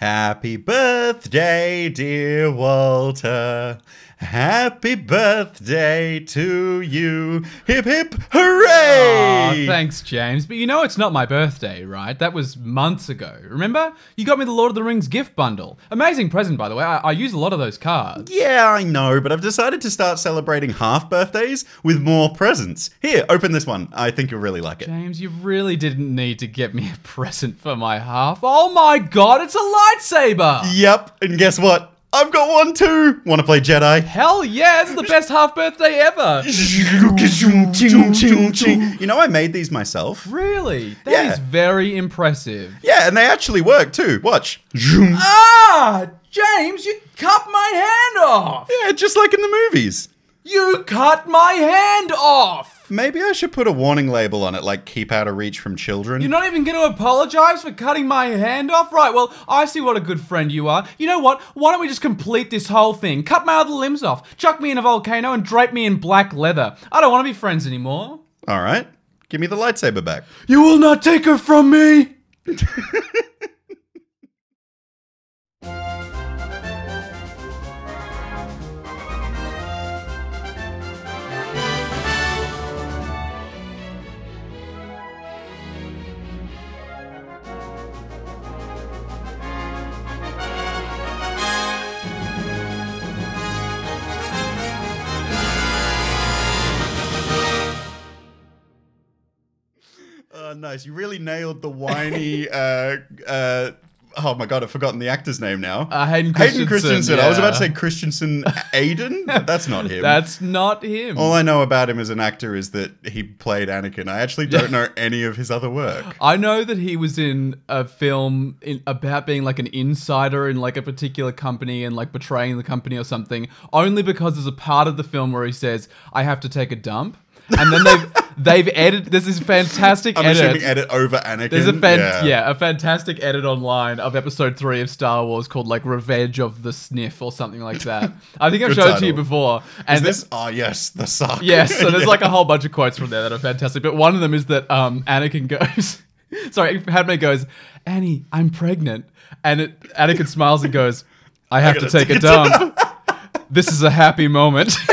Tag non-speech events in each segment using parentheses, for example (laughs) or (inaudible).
Happy birthday, dear Walter. Happy birthday to you. Hip hip hooray! Aw, thanks, James. But you know it's not my birthday, right? That was months ago. Remember? You got me the Lord of the Rings gift bundle. Amazing present, by the way. I, I use a lot of those cards. Yeah, I know, but I've decided to start celebrating half birthdays with more presents. Here, open this one. I think you'll really like it. James, you really didn't need to get me a (laughs) present for my half. Oh my god, it's a lightsaber! Yep, and guess what? I've got one too. Want to play Jedi? Hell yeah, it's the best half birthday ever! You know, I made these myself. Really? That is Yeah. very impressive. Yeah, and they actually work too. Watch. Ah! James, you cut my hand off! Yeah, just like in the movies. You cut my hand off! Maybe I should put a warning label on it, like keep out of reach from children. You're not even going to apologize for cutting my hand off? Right, well, I see what a good friend you are. You know what? Why don't we just complete this whole thing? Cut my other limbs off, chuck me in a volcano, and drape me in black leather. I don't want to be friends anymore. All right, give me the lightsaber back. You will not take her from me! (laughs) Oh, nice. You really nailed the whiny. (laughs) uh, uh, oh my god, I've forgotten the actor's name now. Uh, Hayden Hayden Christensen. Christensen. I was about to say Christensen Aiden. but That's not him. (laughs) That's not him. All I know about him as an actor is that he played Anakin. I actually don't know any of his other work. (gasps) I know that he was in a film in, about being like an insider in like a particular company and like betraying the company or something, only because there's a part of the film where he says, I have to take a dump. And then they've (laughs) they've edited this is fantastic I'm edit. assuming edit over Anakin. There's a fan- yeah. a fantastic edit online of episode three of Star Wars called like Revenge of the Sniff or something like that. I think I've Good showed it to you before. And Is this? Oh yes, the sock. Yes, so there's Yeah. like a (laughs) whole bunch of quotes from there that are fantastic. But one of them is that um, Anakin goes, (laughs) sorry, Padme goes, Annie, I'm pregnant. And it, Anakin smiles and goes, I have to gotta take a take a dump. this is a happy moment. (laughs)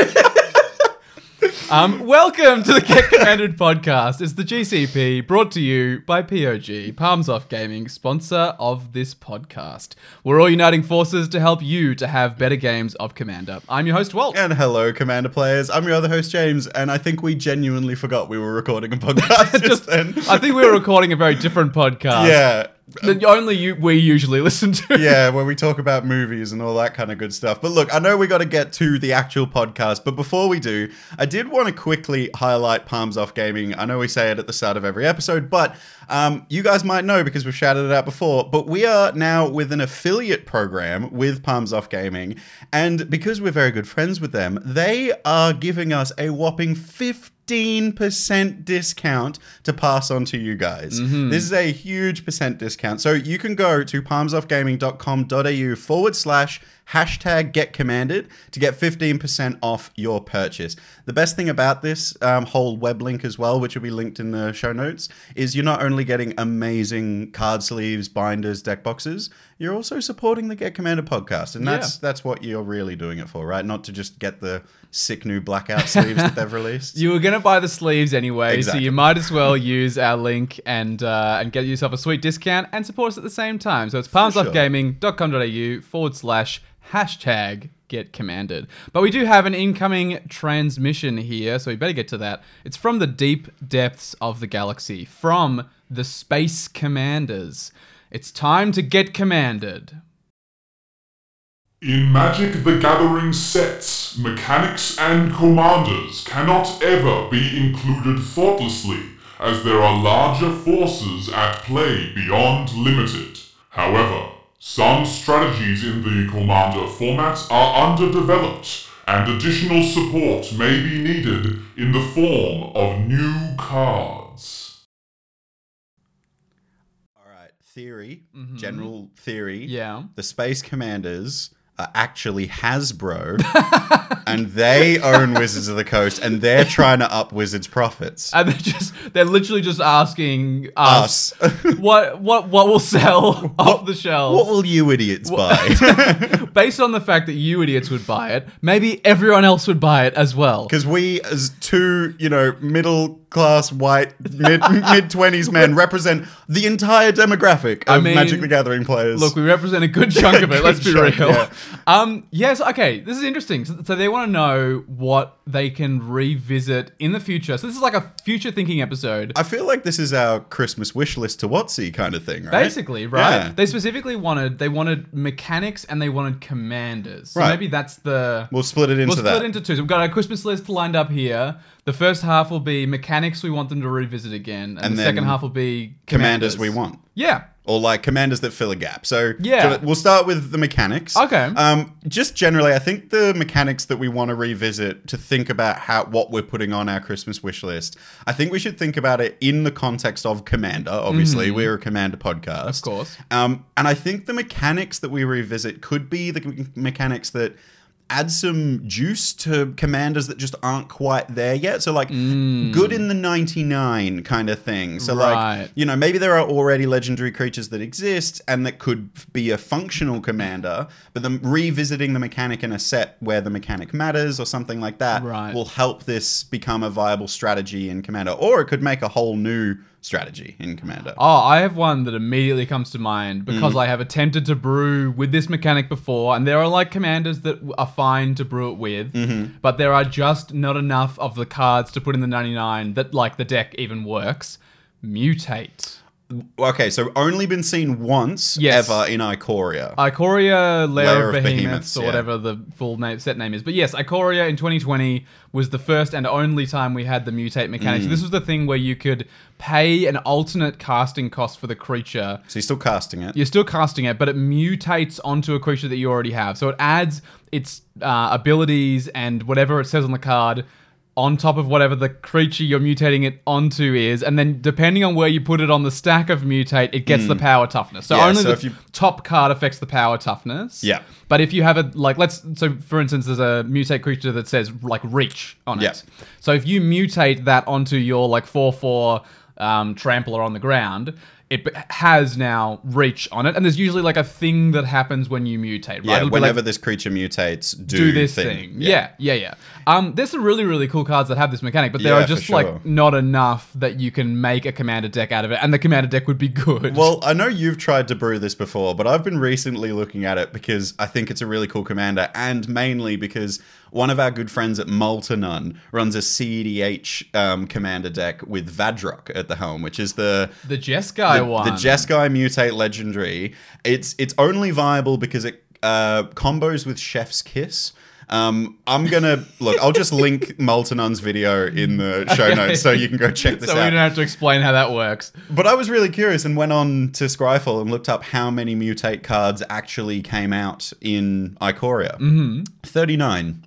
Um, welcome to the Get Commanded podcast. It's the GCP brought to you by POG, Palms Off Gaming, sponsor of this podcast. We're all uniting forces to help you to have better games of Commander. I'm your host, Walt. And hello, Commander players. I'm your other host, James, and I think we genuinely forgot we were recording a podcast (laughs) just, then. I think we were recording a very different (laughs) podcast. yeah, That only you, we usually (laughs) listen to. yeah, where we talk about movies and all that kind of good stuff. But look, I know we got to get to the actual podcast, but before we do, I did want to quickly highlight Palms Off Gaming. I know we say it at the start of every episode, but um, you guys might know because we've shouted it out before. But we are now with an affiliate program with Palms Off Gaming, and because we're very good friends with them, they are giving us a whopping 15% discount to pass on to you guys. Mm-hmm. This is a huge percent discount. So you can go to palmsoffgaming.com.au forward slash hashtag get commanded to get 15% off your purchase. The best thing about this um, whole web link as well, which will be linked in the show notes, is you're not only getting amazing card sleeves, binders, deck boxes, you're also supporting the Get Commanded podcast. And that's Yeah. that's what you're really doing it for, right? Not to just get the sick new blackout sleeves that they've released. (laughs) You were gonna buy the sleeves anyway, Exactly. so you might as well use our link and uh, and get yourself a sweet discount and support us at the same time. So it's palmsoffgaming.com.au forward slash hashtag get commanded. But we do have an incoming transmission here, so we better get to that. It's from the deep depths of the galaxy, from the Space Commanders. It's time to get commanded. In Magic the Gathering sets, mechanics and commanders cannot ever be included thoughtlessly, as there are larger forces at play beyond limited. However, some strategies in the commander format are underdeveloped, and additional support may be needed in the form of new cards. All right, theory, mm-hmm. general theory. Yeah. The Space Commanders are actually Hasbro, (laughs) and they own Wizards of the Coast, and they're trying to up Wizards' profits. and they're just they're literally just asking us, Us. (laughs) what what what will sell (laughs) off the shelves. What will you idiots buy? Based on the fact that you idiots would buy it, maybe everyone else would buy it as well. Because we, as two, you know, middle class white mid mid twenties men, represent the entire demographic of mean, Magic the Gathering players. Look, we represent a good chunk of it. let's be real. chunk, Um, yes. Okay. This is interesting. So, so they want to know what they can revisit in the future. So this is like a future thinking episode. I feel like this is our Christmas wish list to WotC kind of thing, right? Basically, right? Yeah. They specifically wanted they wanted mechanics and they wanted commanders. So Right. maybe that's the We'll split it into We'll split that. it into two. So we've got our Christmas list lined up here. The first half will be mechanics we want them to revisit again, and, And the second half will be commanders commanders, we want. Yeah. Or like commanders that fill a gap. So Yeah. we'll start with the mechanics. Okay. Um, just generally, I think the mechanics that we want to revisit to think about how what we're putting on our Christmas wish list. I think we should think about it in the context of Commander. Obviously, we're a Commander podcast, Mm-hmm. Of course. Um, and I think the mechanics that we revisit could be the me- mechanics that add some juice to commanders that just aren't quite there yet. So like good in the 99 kind of thing. So Mm. Right. like you know, maybe there are already legendary creatures that exist and that could be a functional commander, but them revisiting the mechanic in a set where the mechanic matters or something like that Right. will help this become a viable strategy in commander or it could make a whole new strategy in commander. Oh, I have one that immediately comes to mind because Mm. I have attempted to brew with this mechanic before, and there are like commanders that are fine to brew it with, Mm-hmm. but there are just not enough of the cards to put in the 99 that like the deck even works. Mutate. Okay, so only been seen once Yes. ever in Ikoria. Ikoria, Lair, Lair of of Behemoths, Behemoths, or yeah. whatever the full name, set name is. But yes, Ikoria in 2020 was the first and only time we had the mutate mechanic. Mm. So this was the thing where you could pay an alternate casting cost for the creature. so you're still casting it. You're still casting it, but it mutates onto a creature that you already have. So it adds its uh, abilities and whatever it says on the card on top of whatever the creature you're mutating it onto is, and then depending on where you put it on the stack of mutate, it gets the power toughness. So. Yeah, only so the if you- top card affects the power toughness. Yeah. But if you have a like, let's so for instance, there's a mutate creature that says like reach on Yeah. it. So if you mutate that onto your like four four um, trampler on the ground. It has now reach on it, and there's usually like a thing that happens when you mutate, right? yeah, It'll be like, whenever this creature mutates, do, do this thing. Yeah. yeah, yeah, Um, there's some really, really cool cards that have this mechanic, but there Yeah, are just sure. like not enough that you can make a commander deck out of it, and the commander deck would be good. Well, I know you've tried to brew this before, but I've been recently looking at it because I think it's a really cool commander, and mainly because one of our good friends at Moltenon runs a CEDH um, commander deck with Vadrok at the helm, which is the the Jeskai the, one, the Jeskai mutate legendary. It's it's only viable because it uh, combos with Chef's Kiss. Um, I'm gonna look. I'll just (laughs) link Moltenon's video in the show Okay. notes so you can go check (laughs) this out. so we don't have to explain how that works. But I was really curious and went on to Scryfall and looked up how many mutate cards actually came out in Ikoria. Mm-hmm. 39.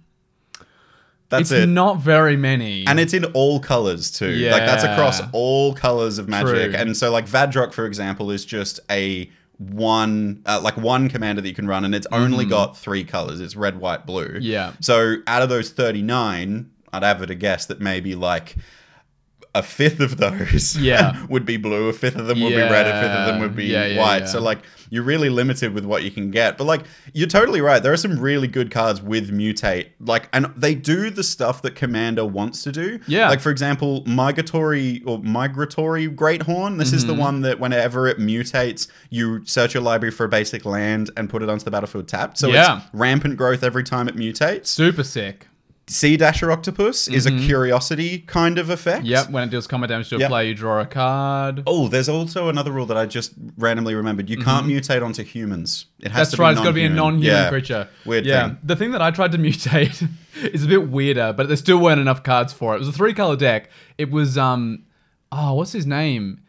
That's it's it. not very many, and it's in all colors too. Like that's across all colors of magic. True. And so like Vadrok, for example, is just a one uh, like one commander that you can run and it's only got three colors. It's red, white, blue. Yeah. So out of those 39, I'd have it a guess that maybe like a fifth of those (laughs) Yeah. would be blue, a fifth of them would be red, a fifth of them would be Yeah, yeah, white. yeah. So like you're really limited with what you can get. But like you're totally right. There are some really good cards with mutate. Like and they do the stuff that Commander wants to do. Yeah. Like for example, migratory or migratory Greathorn. This Mm-hmm. is the one that whenever it mutates, you search your library for a basic land and put it onto the battlefield tapped. So Yeah. it's rampant growth every time it mutates. super sick. Sea Dasher Octopus is a curiosity kind of effect. Mm-hmm. Yep, when it deals combat damage to a Yep. player, you draw a card. Oh, there's also another rule that I just randomly remembered. You can't mutate onto humans. It has Mm-hmm. That's to right. be It's got to be a non-human Yeah. creature. Weird yeah. thing. The thing that I tried to (laughs) mutate (laughs) is a bit weirder, but there still weren't enough cards for it. It was a three-color deck. It was um, oh, what's his name?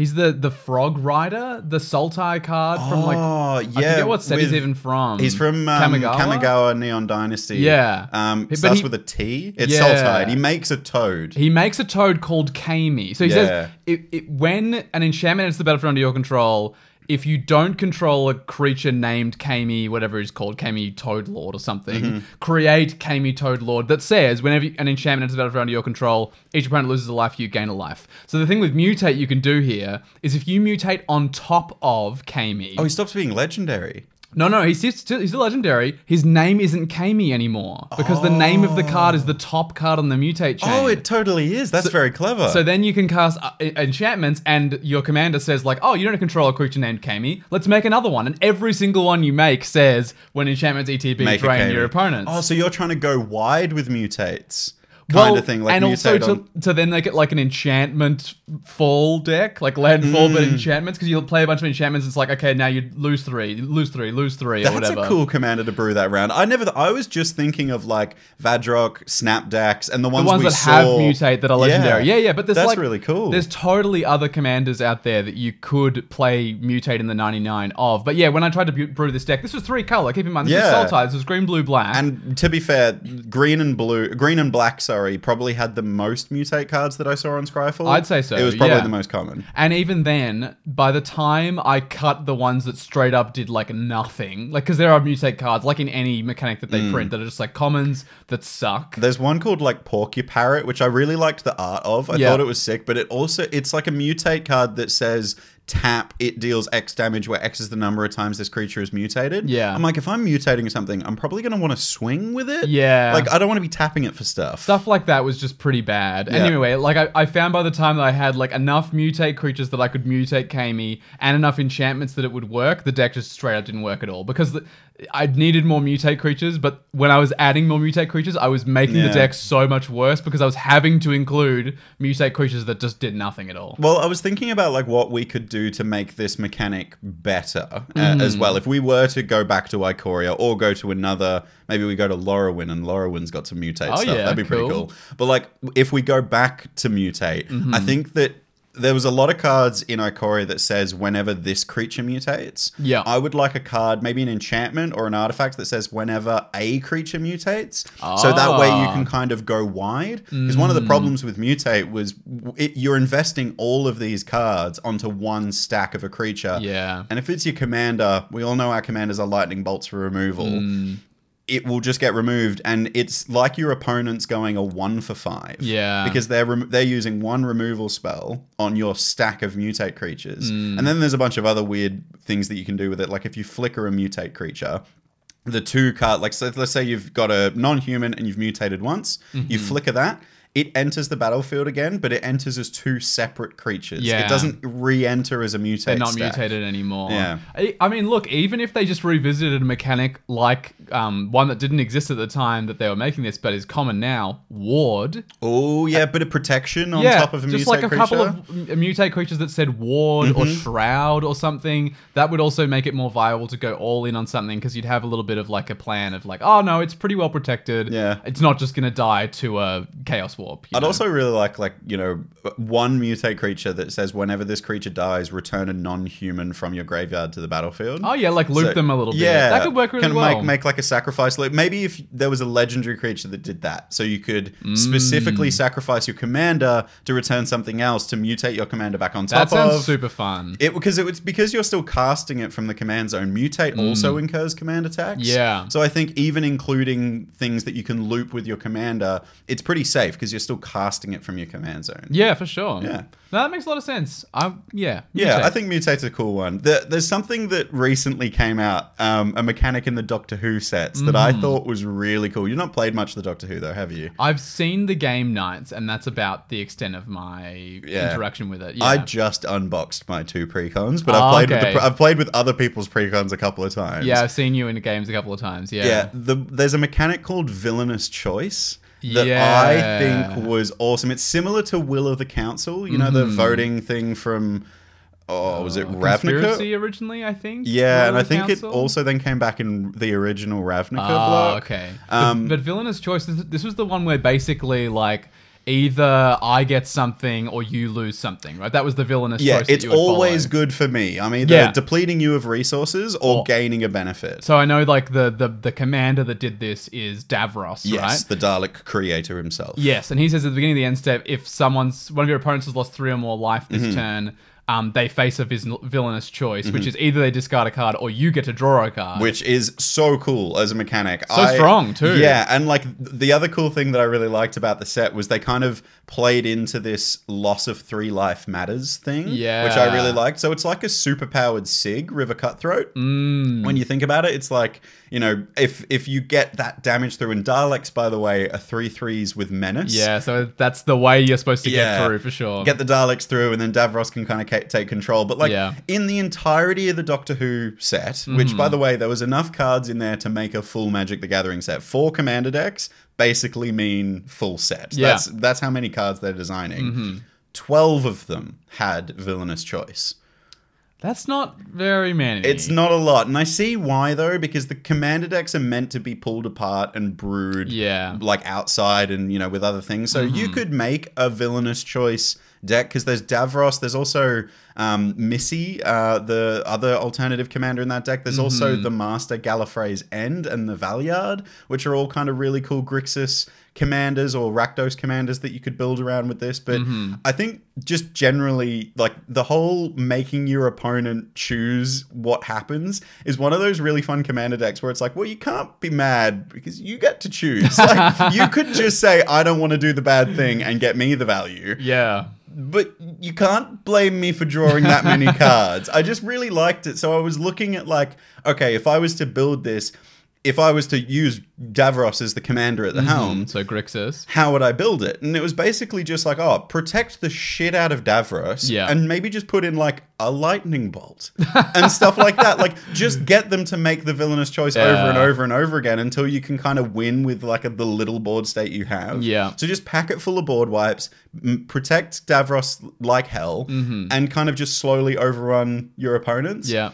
He's the the Frog Rider, the Sultai card from like Oh, I yeah. forget what set he's with- even from. He's from um, Kamigawa? Kamigawa? Neon Dynasty. Yeah. Um, But starts he- with a T. It's Yeah. Sultide. He makes a toad. He makes a toad called Kami. So he Yeah. says it, it, when an enchantment enters the battlefield under your control, if you don't control a creature named Kami, whatever it's called, Kami Toad Lord or something, Mm-hmm. create Kami Toad Lord that says whenever an enchantment enters the battlefield under your control, each opponent loses a life, you gain a life. So the thing with mutate you can do here is if you mutate on top of Kami. Oh, he stops being legendary. No, no, he's still, he's still legendary. His name isn't Kami anymore because the name of the card is the top card on the mutate chain. Oh, it totally is. That's very clever. So then you can cast uh, enchantments, and your commander says like, "Oh, you don't control a creature named Kami. Let's make another one." And every single one you make says, "When enchantments ETB, Make a drain Kami. your opponents." Oh, so you're trying to go wide with mutates, kind Well, of thing, like and also to, on- to then make it like an enchantment fall deck, like landfall Mm. but enchantments, because you'll play a bunch of enchantments. It's like, okay, now you lose three, you lose three, lose three, or That's whatever. a cool commander to brew that round. I never. I was just thinking of like Vadrok, Snapdax, and the the ones, ones we that saw. have mutate that are legendary. Yeah, yeah, but there's that's like really cool. There's totally other commanders out there that you could play mutate in the 99 of. But yeah, when I tried to brew this deck, this was three color. Keep in mind, this Yeah. is Sultai. This was green, blue, black. And to be fair, green and blue, green and black, sorry, probably had the most mutate cards that I saw on Scryfall. I'd say so, It was probably yeah. the most common. And even then, by the time I cut the ones that straight up did like nothing, like because there are mutate cards, like in any mechanic that they Mm. print, that are just like commons that suck. There's one called like Porcuparrot, which I really liked the art of. I Yeah. thought it was sick, but it also it's like a mutate card that says tap it deals X damage where X is the number of times this creature is mutated. Yeah. I'm like, if I'm mutating something, I'm probably gonna want to swing with it. Yeah. Like I don't want to be tapping it for stuff. Stuff like that was just pretty bad. Yeah. Anyway, like I, I found by the time that I had like enough mutate creatures that I could mutate Kami and enough enchantments that it would work, the deck just straight up didn't work at all because the, I needed more mutate creatures. But when I was adding more mutate creatures, I was making Yeah. the deck so much worse because I was having to include mutate creatures that just did nothing at all. Well, I was thinking about like what we could do to make this mechanic better uh, Mm. as well. If we were to go back to Ikoria or go to another, maybe we go to Lorwyn and Lorwyn's got some mutate Oh, stuff. yeah, That'd be pretty cool. cool. But like if we go back to mutate, Mm-hmm. I think that there was a lot of cards in Ikoria that says whenever this creature mutates. Yeah. I would like a card, maybe an enchantment or an artifact that says whenever a creature mutates. So that way you Ah. Mm. can kind of go wide. Because one of the problems with mutate was it, you're investing all of these cards onto one stack of a creature. Yeah. And if it's your commander, we all know our commanders are lightning bolts for removal. Mm. It will just get removed, and it's like your opponent's going a one for five. Yeah. because they're rem- they're using one removal spell on your stack of mutate creatures, Mm. and then there's a bunch of other weird things that you can do with it. Like if you flicker a mutate creature, the two card like so let's say you've got a non-human and you've mutated once you Mm-hmm. flicker that it enters the battlefield again but it enters as two separate creatures Yeah. it doesn't re-enter as a mutate They're not stack. mutated anymore. Yeah. I, I mean, look, even if they just revisited a mechanic like um, one that didn't exist at the time that they were making this, but is common now, Ward. oh yeah a bit of protection on yeah, top of a just mutate like a creature Mm-hmm. couple of mutate creatures that said Ward or Shroud or something. That would also make it more viable to go all in on something because you'd have a little bit of like a plan of like, oh no, it's pretty well protected. Yeah. it's not just gonna die to a Chaos You I'd know? also really like like you know one mutate creature that says whenever this creature dies, return a non-human from your graveyard to the battlefield. Oh yeah, like loop So- them a little bit. Yeah, that could work really Can well. Make, make like a sacrifice loop. Maybe if there was a legendary creature that did that, so you could Mm. specifically sacrifice your commander to return something else to mutate your commander back on top. that sounds of. super fun. It because it was because you're still casting it from the command zone. Mutate also incurs commander tax. Mm. Yeah. So I think even including things that you can loop with your commander, it's pretty safe because you're still casting it from your command zone. Yeah, for sure. Yeah. No, that makes a lot of sense. I yeah. Yeah. I think Mutate's a cool one. There, there's something that recently came out, um, a mechanic in the Doctor Who sets that Mm. I thought was really cool. You've not played much of the Doctor Who, though, have you? I've seen the game nights, and that's about the extent of my Yeah. interaction with it. Yeah. I just unboxed my two precons, but Oh, I've played with the, I've played with other people's precons a couple of times. yeah, I've seen you in games a couple of times. Yeah. Yeah, the, there's a mechanic called Villainous Choice that Yeah. I think was awesome. It's similar to Will of the Council, you know, the Mm-hmm. voting thing from, oh, was it Ravnica? Conspiracy originally, I think. Yeah, and I think Council? it also then came back in the original Ravnica Oh, block. okay. Um, but, but Villainous Choice, this, this was the one where basically, like, either I get something or you lose something, right? That was the Villainous Yeah, it's always follow. good for me. I'm either Yeah. depleting you of resources or, Or- gaining a benefit. So I know, like, the, the, the commander that did this is Davros, yes, right? the Dalek creator himself. Yes, and he says at the beginning of the end step, if someone's one of your opponents has lost three or more life this Mm-hmm. turn, um, they face a vis- villainous choice, which is either they discard a card or you get to draw a card. Mm-hmm. which is so cool as a mechanic. So strong, too. Yeah, and like the other cool thing that I really liked about the set was they kind of played into this loss of three life matters thing, Yeah. which I really liked. So it's like a superpowered Sygg River Cutthroat. Mm. When you think about it, it's like you know if if you get that damage through, and Daleks, by the way, are three threes with menace. yeah, so that's the way you're supposed to Yeah. get through for sure. Get the Daleks through, and then Davros can kind of ca- take control. But like Yeah. in the entirety of the Doctor Who set, which by Mm-hmm. the way, there was enough cards in there to make a full Magic the Gathering set. Four Commander decks basically mean full set. Yeah. Mm-hmm. That's that's how many cards they're designing. Twelve of them had villainous choice. that's not very many. It's not a lot, and I see why though, because the commander decks are meant to be pulled apart and brewed, Yeah. Mm-hmm. like outside and you know with other things. So you could make a villainous choice deck because there's Davros, there's also um, Missy, uh, the other alternative commander in that deck. There's also Mm-hmm. the Master Gallifrey's End and the Valeyard, which are all kind of really cool Grixis commanders or Rakdos commanders that you could build around with this. But Mm-hmm. I think just generally, like the whole making your opponent choose what happens is one of those really fun commander decks where it's like, well, you can't be mad because you get to choose. (laughs) Like, you could just say, I don't want to do the bad thing and get me the value. Yeah. But you can't blame me for drawing that many (laughs) cards. I just really liked it. So I was looking at like, okay, if I was to build this, if I was to use Davros as the commander at the helm, So Grixis. how would I build it? And it was basically just like, oh, protect the shit out of Davros, Yeah. and maybe just put in like a lightning bolt and stuff like that. Like, (laughs) just get them to make the villainous choice over and over and over again until you can kind of win with like a, the little board state you have. Yeah. So just pack it full of board wipes, m- protect Davros like hell, and kind of just slowly overrun your opponents Mm-hmm. Yeah.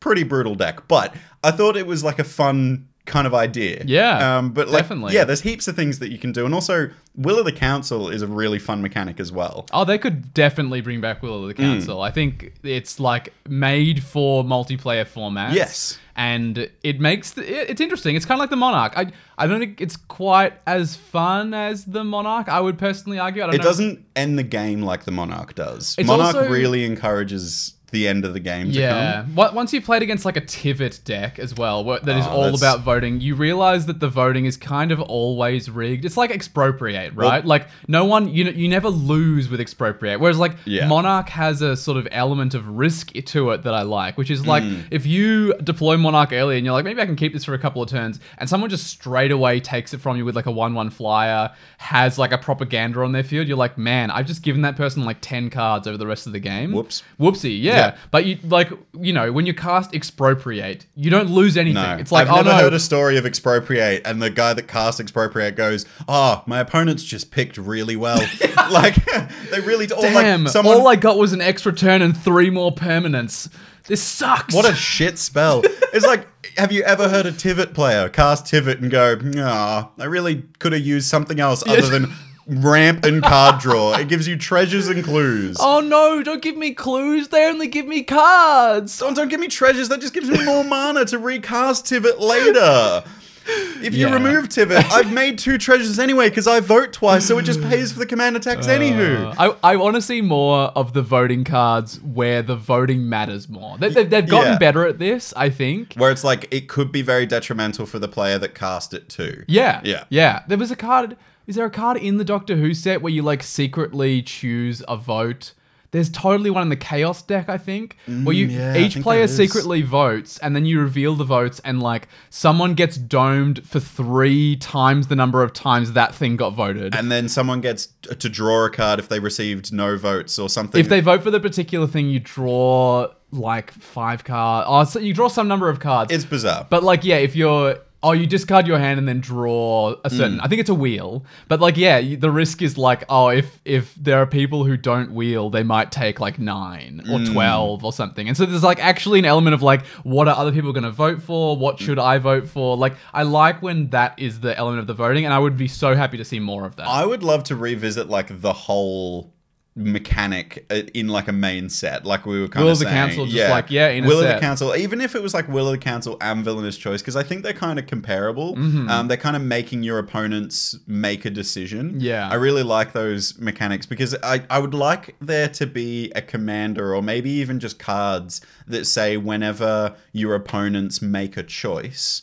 pretty brutal deck, but I thought it was like a fun kind of idea. Yeah, um, but like, definitely. yeah, there's heaps of things that you can do, and also Will of the Council is a really fun mechanic as well. Oh, they could definitely bring back Will of the Hmm. Council. I think it's like made for multiplayer formats. Yes. And it makes the, it- it's interesting. It's kind of like the Monarch. I I don't think it's quite as fun as the Monarch. I would personally argue. I don't It know. doesn't end the game like the Monarch does. It's Monarch also- really encourages the end of the game to Yeah. Once you've played against like a Tivit deck as well, where, that is Oh, all that's- about voting, you realize that the voting is kind of always rigged. It's like expropriate, right? like no one, you you never lose with expropriate. Whereas like Yeah. Monarch has a sort of element of risk to it that I like, which is like Hmm. if you deploy Monarch early and you're like, maybe I can keep this for a couple of turns, and someone just straight away takes it from you with like a one-one flyer, has like a propaganda on their field, you're like, man, I've just given that person like ten cards over the rest of the game. Whoops. Whoopsie, yeah. Yeah. But you like you know when you cast expropriate, you don't lose anything. No, It's like I've oh never no, heard a story of expropriate, and the guy that cast expropriate goes, "Oh, my opponent's just picked really well." (laughs) (laughs) like they really or damn, Like someone, all I got was an extra turn and three more permanents. This sucks. What a (laughs) shit spell. It's like, have you ever heard a Tivit player cast Tivit and go, nah, I really could have used something else other than ramp and card draw. It gives you treasures and clues. oh no! Don't give me clues. They only give me cards. Don't, don't give me treasures, that just gives me more mana to recast Tivit later. If you Yeah. remove Tivit, I've made two treasures anyway because I vote twice, so it just pays for the commander tax anywho. Uh, I, I want to see more of the voting cards where the voting matters more. They, they, they've gotten Yeah. better at this, I think. Where it's like, it could be very detrimental for the player that cast it too. Yeah. Yeah. Yeah. There was a card. Is there a card in the Doctor Who set where you like secretly choose a vote? There's totally one in the Chaos deck, I think, where you Mm, yeah, each player secretly votes and then you reveal the votes and like someone gets domed for three times the number of times that thing got voted. And then someone gets to draw a card if they received no votes or something. if they vote for the particular thing, you draw like five cards. Oh, so you draw some number of cards. It's bizarre. But like, yeah, if you're oh, you discard your hand and then draw a certain. Mm. I think it's a wheel. But like, yeah, the risk is like, oh, if if there are people who don't wheel, they might take like nine or Mm. twelve or something. And so there's like actually an element of like, what are other people going to vote for? What should I vote for? Like, I like when that is the element of the voting, and I would be so happy to see more of that. I would love to revisit like the whole mechanic uh, in like a main set like we were kind Will of the saying. Council, just like, yeah, in a will the council even if it was like will of the council and villainous choice because i think they're kind of comparable Mm-hmm. um, they're kind of making your opponents make a decision Yeah. i really like those mechanics because I, I would like there to be a commander or maybe even just cards that say whenever your opponents make a choice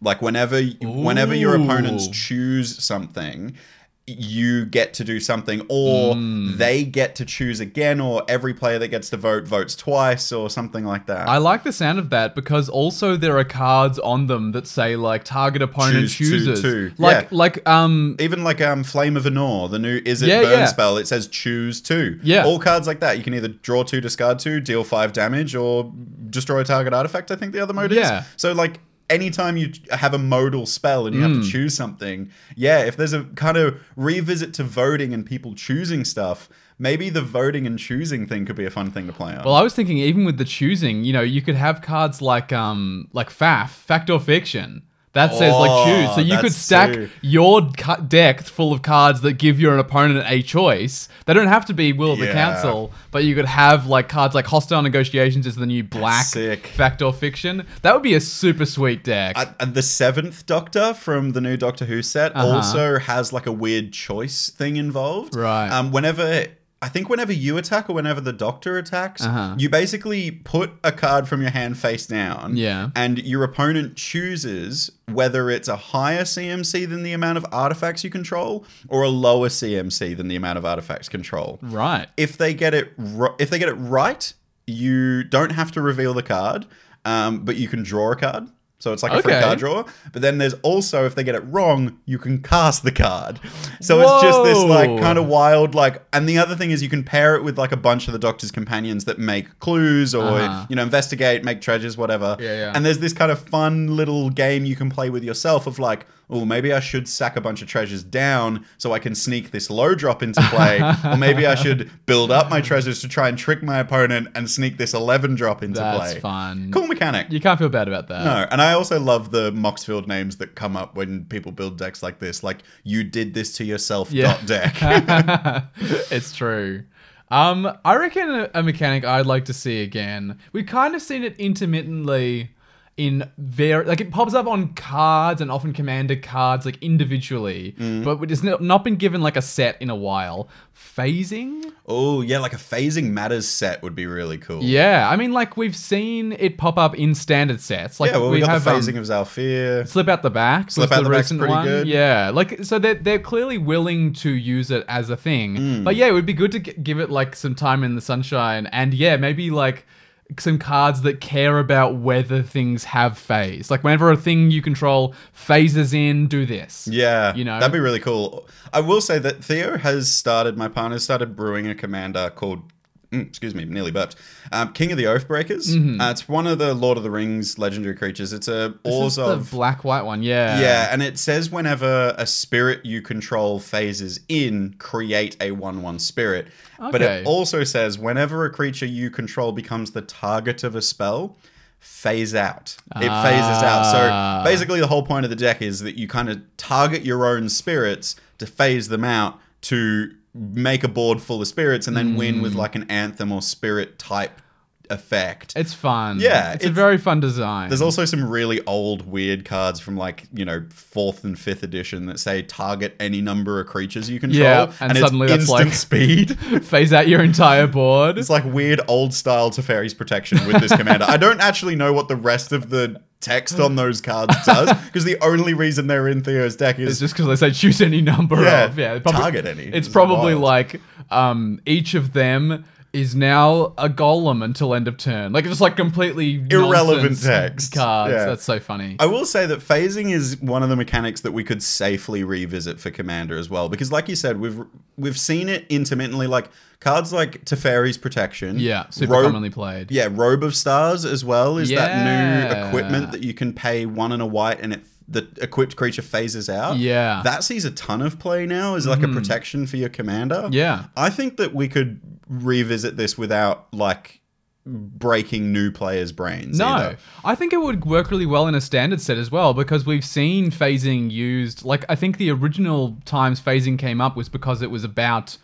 like whenever whenever your opponents choose something you get to do something or Hmm. they get to choose again or every player that gets to vote votes twice or something like that I like the sound of that because also there are cards on them that say like target opponent Choose two, chooses. two. Like Yeah. like um even like um flame of Anor, the new is it Yeah, burn yeah. spell it says choose two Yeah. all cards like that you can either draw two discard two deal five damage or destroy a target artifact i think the other mode Yeah. is so like anytime you have a modal spell and you have Hmm. to choose something yeah if there's a kind of revisit to voting and people choosing stuff maybe the voting and choosing thing could be a fun thing to play on Well, I was thinking even with the choosing, you know, you could have cards like um like FAF, Fact or Fiction. That says like Oh, choose. So you could that's stack so- your ca- deck full of cards that give your opponent a choice. They don't have to be Will of the Yeah. Council, but you could have like cards like Hostile Negotiations is the new black sick. Fact or Fiction. That would be a super sweet deck. And the seventh Doctor from the new Doctor Who set Uh-huh. also has like a weird choice thing involved. Right. Um, whenever I think whenever you attack or whenever the Doctor attacks, Uh-huh. you basically put a card from your hand face down. Yeah. And your opponent chooses whether it's a higher CMC than the amount of artifacts you control or a lower CMC than the amount of artifacts control right. if they get it if they get it right, you don't have to reveal the card, um, but you can draw a card. So it's like a free card draw. But then there's also if they get it wrong, you can cast the card. So it's just this like kind of wild like. And the other thing is you can pair it with like a bunch of the Doctor's companions that make clues or Uh-huh. you know investigate, make treasures, whatever. Yeah, yeah. And there's this kind of fun little game you can play with yourself of like, oh, maybe I should sack a bunch of treasures down so I can sneak this low drop into play, or maybe I should build up my treasures to try and trick my opponent and sneak this 11 drop into That's play. That's fun. Cool mechanic. You can't feel bad about that. No, and I also love the Moxfield names that come up when people build decks like this, like you did this to yourself Yeah. dot deck. (laughs) it's true. Um, I reckon a, a mechanic I'd like to see again. We've kind of seen it intermittently in very like it pops up on cards and often commander cards like individually, Mm. but it's not not been given like a set in a while. Phasing, oh yeah, like a phasing matters set would be really cool. yeah. I mean, like we've seen it pop up in standard sets. Like yeah, well, we, we got have the um, phasing of Zhalfir. Slip out the back. Slip out the back's pretty one. good. Yeah, like so they're they're clearly willing to use it as a thing. Hmm. But yeah, it would be good to g- give it like some time in the sunshine, and yeah, maybe like some cards that care about whether things have phase. Like whenever a thing you control phases in, do this. Yeah, You know? that'd be really cool. I will say that Theo has started. My partner started brewing a commander called. Mm, excuse me, nearly burped. Um, King of the Oathbreakers. Uh, it's one of the Lord of the Rings legendary creatures. It's a Mm-hmm. This the Orzhov. black white one. Yeah. Yeah, and it says whenever a spirit you control phases in, create a 1 1 spirit. But it also says whenever a creature you control becomes the target of a spell, phase out. It phases out. Ah. So basically, the whole point of the deck is that you kind of target your own spirits to phase them out to make a board full of spirits and then win Hmm. with like an anthem or spirit type effect. It's fun. Yeah, It's, a very fun design. There's also some really old, weird cards from like, you know, fourth and fifth edition that say target any number of creatures you control. Yeah, and suddenly that's instant like- speed. (laughs) phase out your entire board. It's like weird old style Teferi's protection with this (laughs) commander. I don't actually know what the rest of the text on (laughs) those cards does because the only reason they're in Theo's deck It's is just because they say choose any number Yeah, of yeah probably- target any. It's It's probably wild. like um each of them is now a golem until end of turn. Like just like completely Irrelevant text. cards. Yeah. That's so funny. I will say that phasing is one of the mechanics that we could safely revisit for Commander as well, because like you said, we've we've seen it intermittently, like cards like Teferi's Protection, yeah, super Robe- commonly played. yeah, Robe of Stars as well is that new equipment that you can pay one and a white, and it the equipped creature phases out. Yeah. Mm-hmm. that sees a ton of play now as like a protection for your commander. Yeah. I think that we could revisit this without like breaking new players' brains. No, either. I think it would work really well in a standard set as well because we've seen phasing used. Like I think the original times phasing came up was because it was about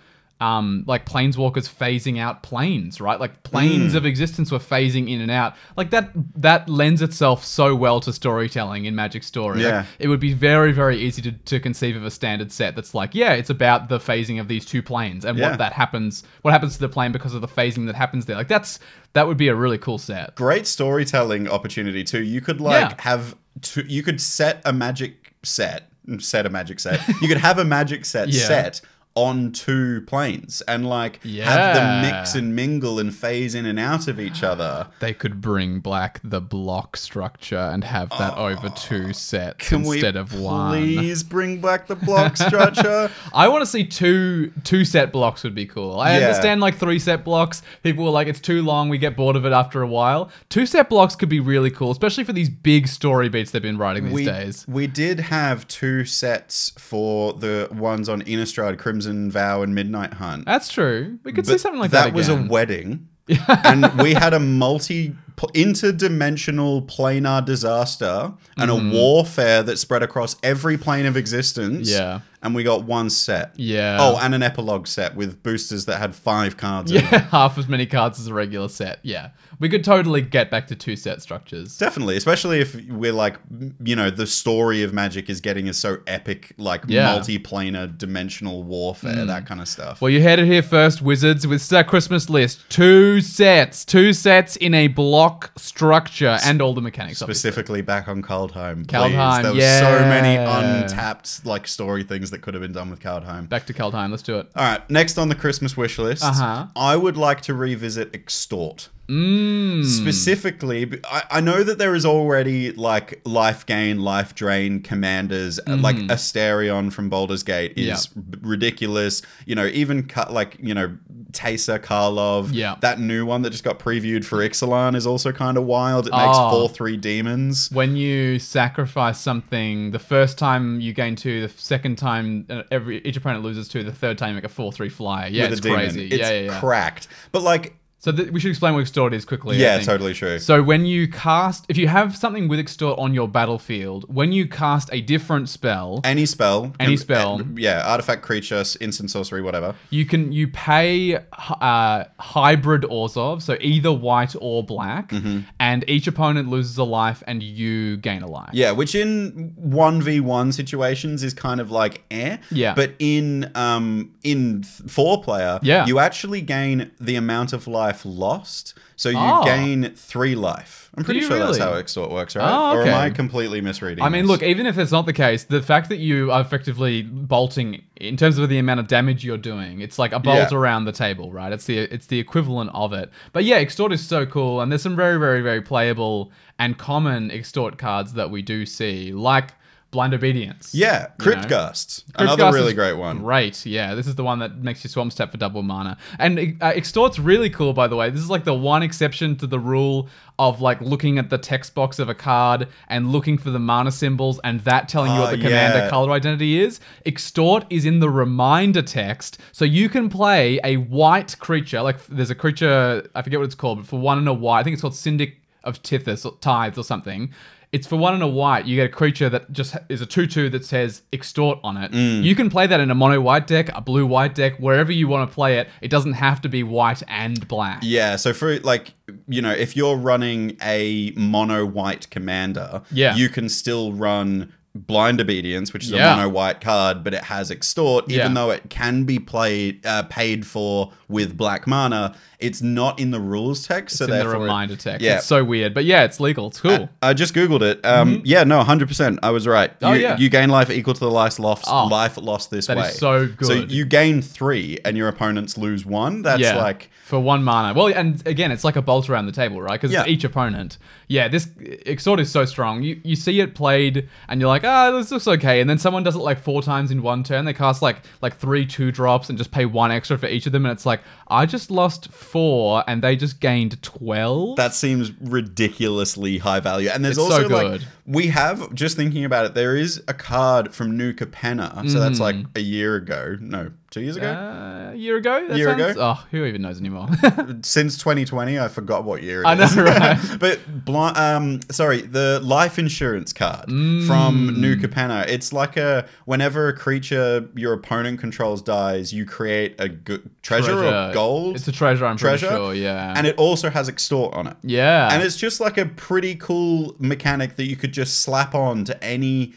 um, like planeswalkers phasing out planes, right? Like planes Mm. of existence were phasing in and out. Like that that lends itself so well to storytelling in Magic Story. Like, Yeah. it would be very, very easy to, to conceive of a standard set that's like, yeah, it's about the phasing of these two planes and Yeah. what that happens, what happens to the plane because of the phasing that happens there. Like that's that would be a really cool set. Great storytelling opportunity too. You could like Yeah. have two, you could set a magic set, set a magic set. you could have a magic set (laughs) Yeah. set on two planes and like yeah. have them mix and mingle and phase in and out of each other. They could bring back the block structure and have that oh, over two sets instead of one. please bring back the block structure? (laughs) I want to see two two set blocks would be cool. I Yeah. understand like three set blocks. People were like, it's too long. We get bored of it after a while. Two set blocks could be really cool, especially for these big story beats they've been writing these we, days. we did have two sets for the ones on Innistrad, Crimson Vow, and Midnight Hunt. That's true. We could see something like that. that was a again. wedding. (laughs) and we had a multi interdimensional planar disaster and a warfare that spread across every plane of existence. Mm-hmm. Yeah. And we got one set. Yeah. Oh, and an epilogue set with boosters that had five cards. in yeah, (laughs) half as many cards as a regular set. Yeah, we could totally get back to two set structures. Definitely, especially if we're like, you know, the story of Magic is getting is so epic, like Yeah. Mm. multi-planar dimensional warfare, that kind of stuff. Well, you heard it here first, Wizards, with our Christmas list. Two sets. Two sets in a block structure and all the mechanics. obviously. Specifically back on Kaldheim. Kaldheim, please. There was so many untapped like story things that could have been done with Kaldheim. Back to Kaldheim. Let's do it. All right, next on the Christmas wish list, Uh-huh. I would like to revisit Extort. Mm. Specifically, I know that there is already like life gain, life drain commanders. uh, Like Astarion from Baldur's Gate is. Yeah. b- ridiculous. You know, even cut like you know Teysa Karlov. Yeah. that new one that just got previewed for Ixalan is also kind of wild. It makes Oh. four three demons. When you sacrifice something, the first time you gain two, the second time uh, every each opponent loses two, the third time you make a four three flyer. Yeah, with it's crazy. It's yeah, yeah, yeah. cracked. But like, so th- we should explain what extort is quickly. I yeah, think. totally true. So when you cast, if you have something with extort on your battlefield, when you cast a different spell, Any spell. Any spell. yeah, artifact, creature, instant sorcery, whatever. you can you pay uh, hybrid Orzhov, so either white or black, Mm-hmm. and each opponent loses a life and you gain a life. Yeah, which in one v one situations is kind of like eh. Yeah. But in um in th- four player, Yeah. you actually gain the amount of life lost. So you Oh. gain three life. I'm pretty sure that's how Extort works, right? Oh, Or am. I completely misreading? I mean, this? look, even if it's not the case, the fact that you are effectively bolting in terms of the amount of damage you're doing, it's like a bolt Yeah. around the table, right? It's the it's the equivalent of it. But yeah, extort is so cool, and there's some very, very, very playable and common extort cards that we do see, like Blind Obedience. Yeah, you know? Crypt Ghast. Another Crypt Ghast really great one. Great, yeah. This is the one that makes you swamp step for double mana. And uh, Extort's really cool, by the way. This is like the one exception to the rule of like looking at the text box of a card and looking for the mana symbols and that telling you what the commander yeah. color identity is. Extort is in the reminder text, so you can play a white creature. Like there's a creature, I forget what it's called, but for one and a white, I think it's called Syndic of Tithys or Tithes or something. It's for one and a white. You get a creature that just is a 2 2 that says extort on it. Mm. You can play that in a mono white deck, a blue white deck, wherever you want to play it. It doesn't have to be white and black. Yeah, so for like you know, if you're running a mono white commander, Yeah. you can still run blind obedience, which is Yeah. a mono white card, but it has extort, even Yeah. though it can be played uh, paid for with black mana. It's not in the rules text, so in the it- reminder text. Yeah. It's so weird. But yeah, it's legal. It's cool. I just googled it. Um, Yeah, no, hundred percent. I was right. Oh, you, yeah. you gain life equal to the life lost. Oh, life lost this that way. is so good. So you gain three, and your opponents lose one. That's yeah. like for one mana. Well, and again, it's like a bolt around the table, right? Because Yeah. each opponent. Yeah, this Extort is so strong. You you see it played, and you're like, ah, this looks okay. And then someone does it like four times in one turn. They cast like like three two drops and just pay one extra for each of them, and it's like I just lost four, and they just gained twelve. that seems ridiculously high value. And there's It's so also like good. We have just thinking about it. There is a card from New Capenna, so that's like a year ago. No, two years ago. Uh, a year ago? That Year sounds- ago? Oh, who even knows anymore? (laughs) Since 2020, I forgot what year it I know, is. (laughs) right? (laughs) but um, sorry, the life insurance card Mm. from New Capenna. It's like a whenever a creature your opponent controls dies, you create a g- treasure, or gold It's a treasure, I'm treasure, pretty sure, yeah. and it also has extort on it. yeah. And it's just like a pretty cool mechanic that you could just slap on to any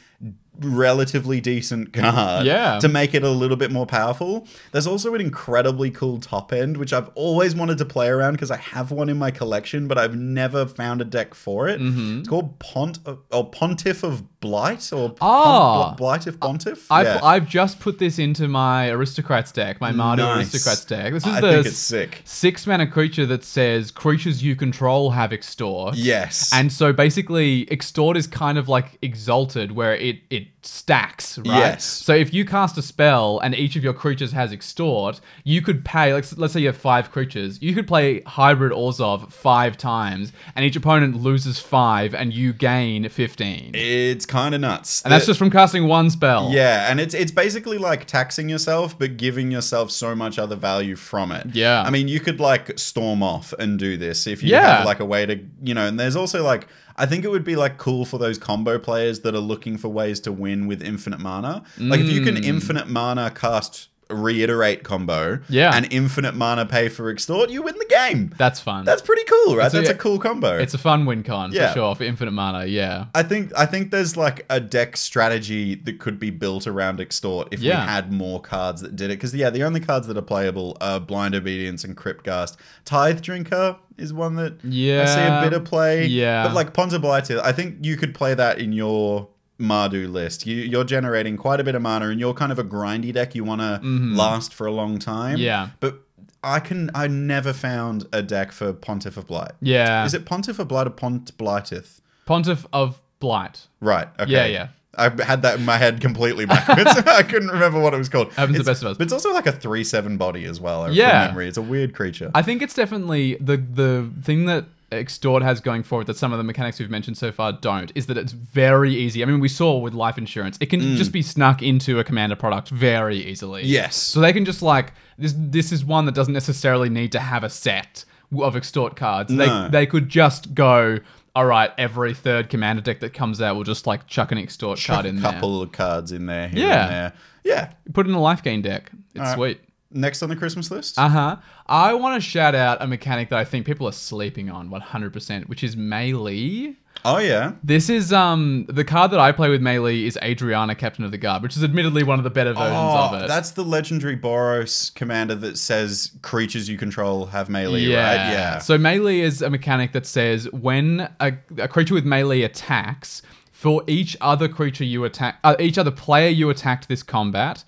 relatively decent card Yeah. to make it a little bit more powerful. There's also an incredibly cool top end, which I've always wanted to play around because I have one in my collection, but I've never found a deck for it. Mm-hmm. It's called Pont or Pontiff of Blight or Ah. Blight of Pontiff. I've, yeah. I've just put this into my aristocrats deck, my Mardu Nice. aristocrats deck. This is I the sick. six mana creature that says creatures you control have extort. Yes. And so basically, extort is kind of like exalted, where it it stacks, right? Yes. So if you cast a spell and each of your creatures has extort, you could pay. Like, let's say you have five creatures, you could play hybrid Orzhov five times, and each opponent loses five, and you gain fifteen. it's kind of nuts. and that's just from casting one spell. Yeah, and it's it's basically like taxing yourself, but giving yourself so much other value from it. Yeah. I mean, you could like storm off and do this if you Yeah. have like a way to, you know. And there's also like, I think it would be like cool for those combo players that are looking for ways to win with infinite mana. Like if you can hmm. infinite mana cast reiterate combo, Yeah. and infinite mana pay for extort, you win the game. That's fun. That's pretty cool, right? It's a- That's a cool combo. It's a fun win con Yeah. for sure for infinite mana. Yeah. I think I think there's like a deck strategy that could be built around extort if Yeah. we had more cards that did it. Because yeah, the only cards that are playable are Blind Obedience and Crypt Ghast. Tithe Drinker is one that yeah. I see a bit of play. Yeah. but like Ponza Blight, I think you could play that in your Mardu list. You, you're generating quite a bit of mana, and you're kind of a grindy deck. You want to last for a long time. Mm-hmm. Yeah. but. I can. I never found a deck for Pontiff of Blight. Yeah. Is it Pontiff of Blight or Pont Blighteth? Pontiff of Blight. Right. Okay. Yeah, yeah. I had that in my head completely (laughs) backwards. (laughs) I couldn't remember what it was called. Happens It's- the best of us. But it's also like a three-seven body as well. Yeah. memory, it's a weird creature. I think it's definitely the the thing that Extort has going forward that some of the mechanics we've mentioned so far don't is that it's very easy. I mean, we saw with life insurance, it can just be snuck into a commander product very easily. Mm. Yes. So they can just like this. This is one that doesn't necessarily need to have a set of extort cards. No. They they could just go. All right, every third commander deck that comes out will just like chuck an extort Chuck card in there. a couple of cards in there. Here Yeah. And there. Yeah. Put in a life gain deck. It's right. sweet. Next on the Christmas list. Uh huh. I want to shout out a mechanic that I think people are sleeping on 100%, which is Melee. oh yeah. This is um the card that I play with Melee is Adriana, Captain of the Guard, which is admittedly one of the better versions Oh, of it. that's the legendary Boros commander that says creatures you control have melee, yeah. right? Yeah. So Melee is a mechanic that says when a, a creature with Melee attacks, for each other creature you attack, uh, each other player you attacked this combat,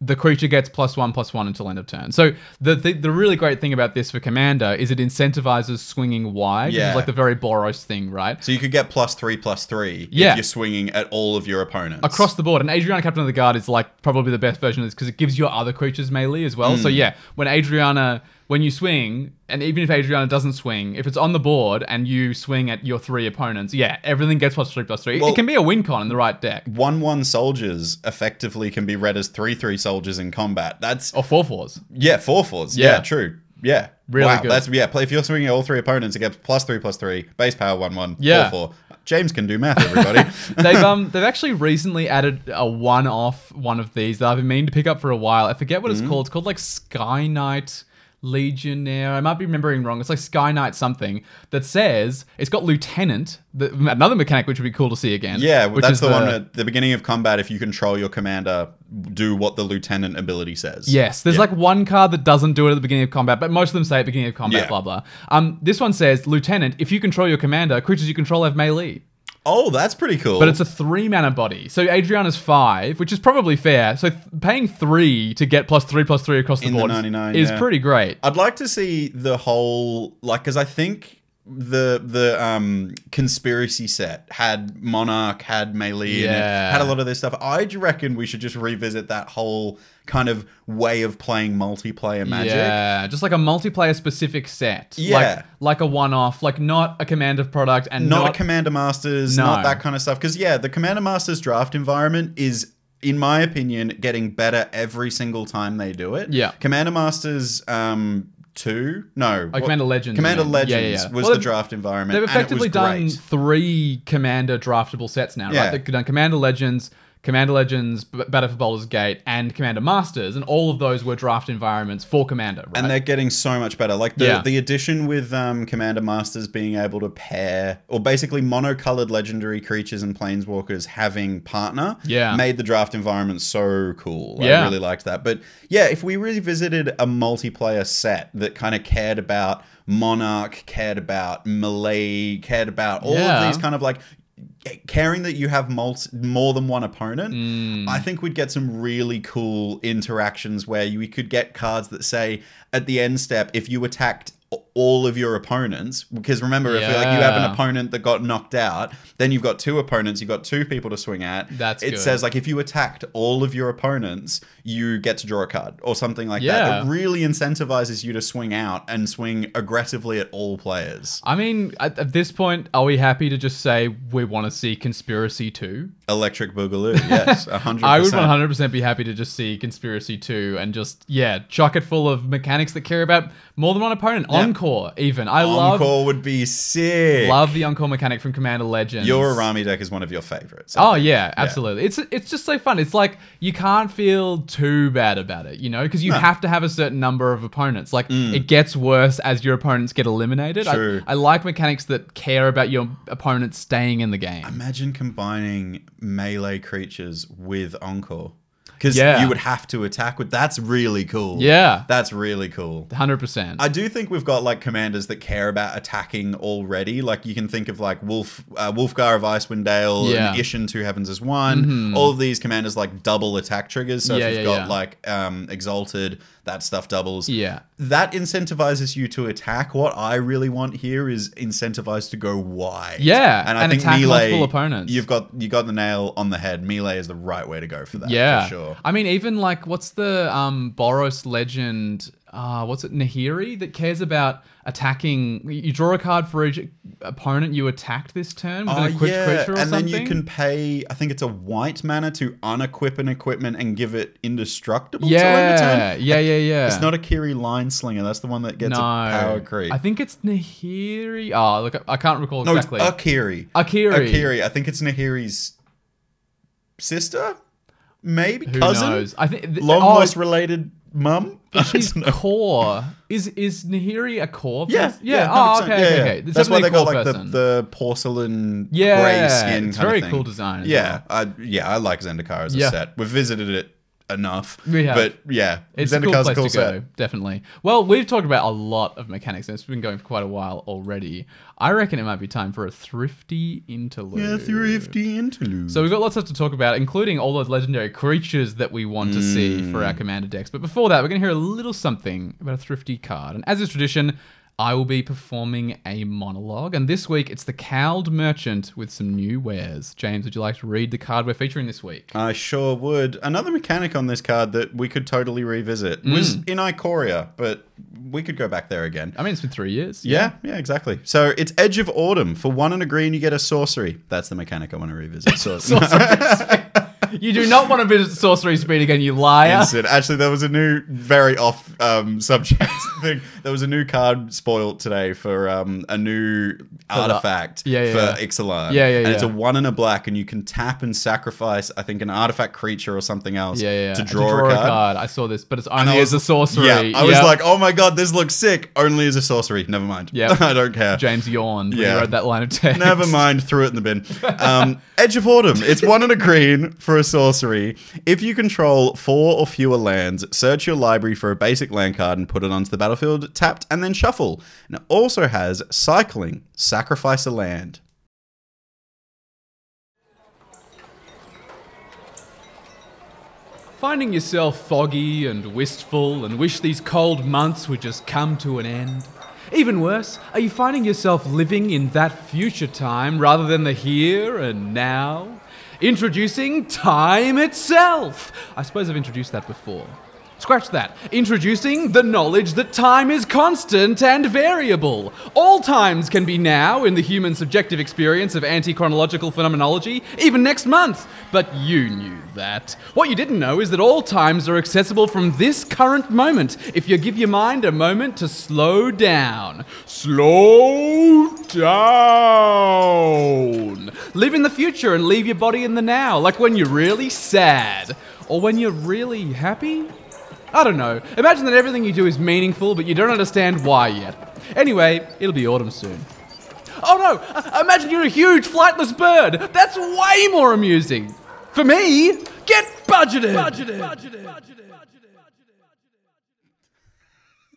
the creature gets plus one plus one until end of turn. So the, the the really great thing about this for commander is it incentivizes swinging wide. Yeah. is like the very Boros thing, right? so you could get plus three, plus three Yeah. if you're swinging at all of your opponents. across the board. And Adriana, Captain of the Guard, is like probably the best version of this because it gives your other creatures melee as well. Hmm. So yeah, when Adriana, when you swing, and even if Adriana doesn't swing, if it's on the board and you swing at your three opponents, yeah, everything gets plus three plus three. Well- it can be a win con in the right deck. one one soldiers effectively can be read as three three soldiers in combat. That's Or four fours. yeah, four fours. Yeah, Yeah. true. Yeah, Really wow, good. That's yeah. Play if you're swinging at all three opponents, it gets plus three plus three base power one one. Yeah. four four. James can do math. Everybody. (laughs) they've um they've actually recently added a one off one of these that I've been meaning to pick up for a while. I forget what Mm-hmm. it's called. It's called like Sky Knight Legionnaire. I might be remembering wrong. It's like Sky Knight something that says it's got Lieutenant, the, another mechanic which would be cool to see again. yeah, which that's is the, one at the beginning of combat. If you control your commander, do what the lieutenant ability says. Yes, there's Yeah. like one card that doesn't do it at the beginning of combat, but most of them say at the beginning of combat, Yeah. blah blah. Um, this one says Lieutenant. If you control your commander, creatures you control have melee. Oh, that's pretty cool. But it's a three mana body. So Adriana's five, which is probably fair. So th- paying three to get plus three plus three across the In board is- 99, is yeah. pretty great. I'd like to see the whole like because I think the the um conspiracy set had Monarch, had Melee, Yeah. had a lot of this stuff. I reckon we should just revisit that whole kind of way of playing multiplayer Magic. Yeah, just like a multiplayer specific set. Yeah. Like, like a one off, like not a Commander product and not, not, a Commander Masters, No. not that kind of stuff. Because yeah, the Commander Masters draft environment is, in my opinion, getting better every single time they do it. Yeah. Commander Masters um two, no, Oh, Commander Legends, Commander. Yeah, Legends yeah, yeah. was Well, the draft environment. They've effectively done great. three Commander draftable sets now, right? They've done Commander Legends, Commander Legends, B- Battle for Baldur's Gate, and Commander Masters, and all of those were draft environments for Commander, right? And they're getting so much better. Like the, Yeah. the addition with um, Commander Masters being able to pair, or basically monocolored legendary creatures and planeswalkers having partner, Yeah. made the draft environment so cool. I Yeah. really liked that. But yeah, if we revisited a multiplayer set that kind of cared about Monarch, cared about Melee, cared about all Yeah. of these kind of like caring that you have multi, more than one opponent, Mm. I think we'd get some really cool interactions where you, we could get cards that say at the end step, if you attacked all of your opponents, because remember, if like you have an opponent that got knocked out, then you've got two opponents, you've got two people to swing at. That's it good. says like if you attacked all of your opponents, you get to draw a card or something like Yeah. that. It really incentivizes you to swing out and swing aggressively at all players. I mean, at, at this point, are we happy to just say we want to see Conspiracy 2? Electric Boogaloo, (laughs) yes, hundred. I would 100% be happy to just see Conspiracy 2 and just, yeah, chock it full of mechanics that care about more than one opponent. Encore, even. I love Encore would be sick. love the Encore mechanic from Commander Legends. Your Araumi deck is one of your favorites. Oh yeah, absolutely. It's it's just so fun. It's like you can't feel too bad about it, you know, because you No. Mm. have to have a certain number of opponents. Like it gets worse as your opponents get eliminated. True. I, I like mechanics that care about your opponents staying in the game. Imagine combining melee creatures with Encore. Because Yeah. you would have to attack with. That's really cool. Yeah. That's really cool. Hundred percent. I do think we've got like commanders that care about attacking already. Like you can think of like Wolf, uh, Wulfgar of Icewind Dale Yeah. Mm-hmm. and Isshin Two Heavens as one. All of these commanders like double attack triggers. So Yeah, if you've got like um, Exalted, that stuff doubles. Yeah. That incentivizes you to attack. What I really want here is incentivized to go wide. Yeah, and I and think attack melee. multiple opponents. You've got you got the nail on the head. Melee is the right way to go for that. yeah, for sure. I mean, even like what's the um Boros legend? Uh, what's it? Nahiri that cares about attacking. You draw a card for each opponent you attacked this turn with Oh an equipped creature or and something. And then you can pay. I think it's a white mana to unequip an equipment and give it indestructible. to end turn. Yeah, yeah, yeah, yeah. It's not Akiri line slinger. That's the one that gets no a power creep. I think it's Nahiri. Oh, look, I can't recall no, exactly. it's Akiri. Akiri. Akiri. I think it's Nahiri's sister, maybe Who cousin, knows? I think th- long oh, lost related mum. (laughs) She's Kor. Is is Nahiri a Kor? Yeah, person? yeah. Oh, okay, Yeah, okay, yeah. okay. It's That's why they got like the, the porcelain Yeah, gray skin. it's very cool design Yeah, I, yeah, I like Zendikar as a Yeah. set. We've visited it enough. Have. but yeah, It's a cool place a cool to set. go, definitely. Well, we've talked about a lot of mechanics, and it's been going for quite a while already. I reckon it might be time for a thrifty interlude. Yeah, thrifty interlude. So we've got lots of stuff to talk about, including all those legendary creatures that we want to see for our Mm. commander decks. But before that, we're going to hear a little something about a thrifty card. And as is tradition, I will be performing a monologue. And this week, it's the Cowled Merchant with some new wares. James, would you like to read the card we're featuring this week? I sure would. Another mechanic on this card that we could totally revisit was Mm. in Ikoria, but we could go back there again. I mean, it's been three years. Yeah, yeah, exactly. So it's Edge of Autumn. For one and a green, you get a sorcery. That's the mechanic I want to revisit. (laughs) So You do not want to visit Sorcery Speed again, you liar. Instant. Actually, there was a new, very off um, subject (laughs) thing. There was a new card spoiled today for um, a new artifact Yeah, yeah, for yeah. Ixalan. Yeah, yeah, And it's a one and a black, and you can tap and sacrifice, I think, an artifact creature or something else Yeah, yeah, yeah. to, draw a card. I saw this, but it's only was- as a sorcery. Yeah, I was like, oh my god, this looks sick. Only as a sorcery. Never mind. Yeah, (laughs) I don't care. James yawned when Yeah. he wrote that line of text. Never mind, threw it in the bin. Um, (laughs) Edge of Autumn. It's one and a green for a sorcery. If you control four or fewer lands, search your library for a basic land card and put it onto the battlefield tapped and then shuffle. And it also has cycling, sacrifice a land. Finding yourself foggy and wistful and wish these cold months would just come to an end. Even worse, are you finding yourself living in that future time rather than the here and now? Introducing time itself! I suppose I've introduced that before. Scratch that. Introducing the knowledge that time is constant and variable. All times can be now in the human subjective experience of anti chronological phenomenology, even next month. But you knew that. What you didn't know is that all times are accessible from this current moment if you give your mind a moment to slow down. Slow down. Live in the future and leave your body in the now, like when you're really sad. Or when you're really happy? I don't know. Imagine that everything you do is meaningful, but you don't understand why yet. Anyway, it'll be autumn soon. Oh no! Uh, imagine you're a huge flightless bird! That's way more amusing! For me, get budgeted! Budgeted! budgeted.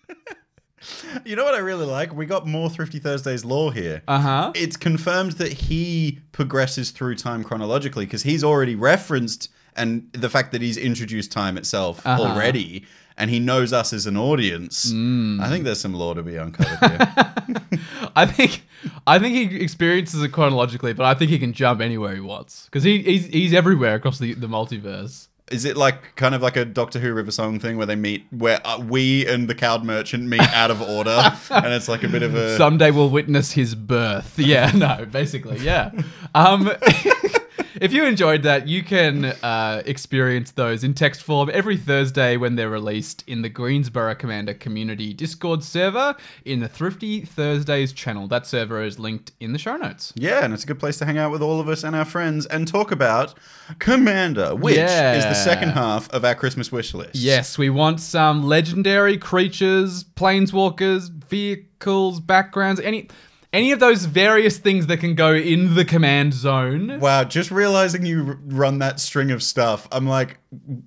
(laughs) You know what I really like? We got more Thrifty Thursdays lore here. Uh huh. It's confirmed that he progresses through time chronologically because he's already referenced and the fact that he's introduced time itself Uh-huh. already and he knows us as an audience. Mm. I think there's some lore to be uncovered here. (laughs) I think I think he experiences it chronologically, but I think he can jump anywhere he wants because he, he's he's everywhere across the, the multiverse. Is it like kind of like a Doctor Who River Song thing where they meet, where uh, we and the cowled merchant meet out of order, (laughs) and it's like a bit of a Someday we'll witness his birth. Yeah, (laughs) no, basically, yeah. Um, if you enjoyed that, you can uh, experience those in text form every Thursday when they're released in the Greensborough Commander Community Discord server in the Thrifty Thursdays channel. That server is linked in the show notes. Yeah, and it's a good place to hang out with all of us and our friends and talk about Commander, which is the second half of our Christmas wish list. Yes, we want some legendary creatures, planeswalkers, vehicles, backgrounds, any any of those various things that can go in the command zone. Wow, just realizing you run that string of stuff, I'm like,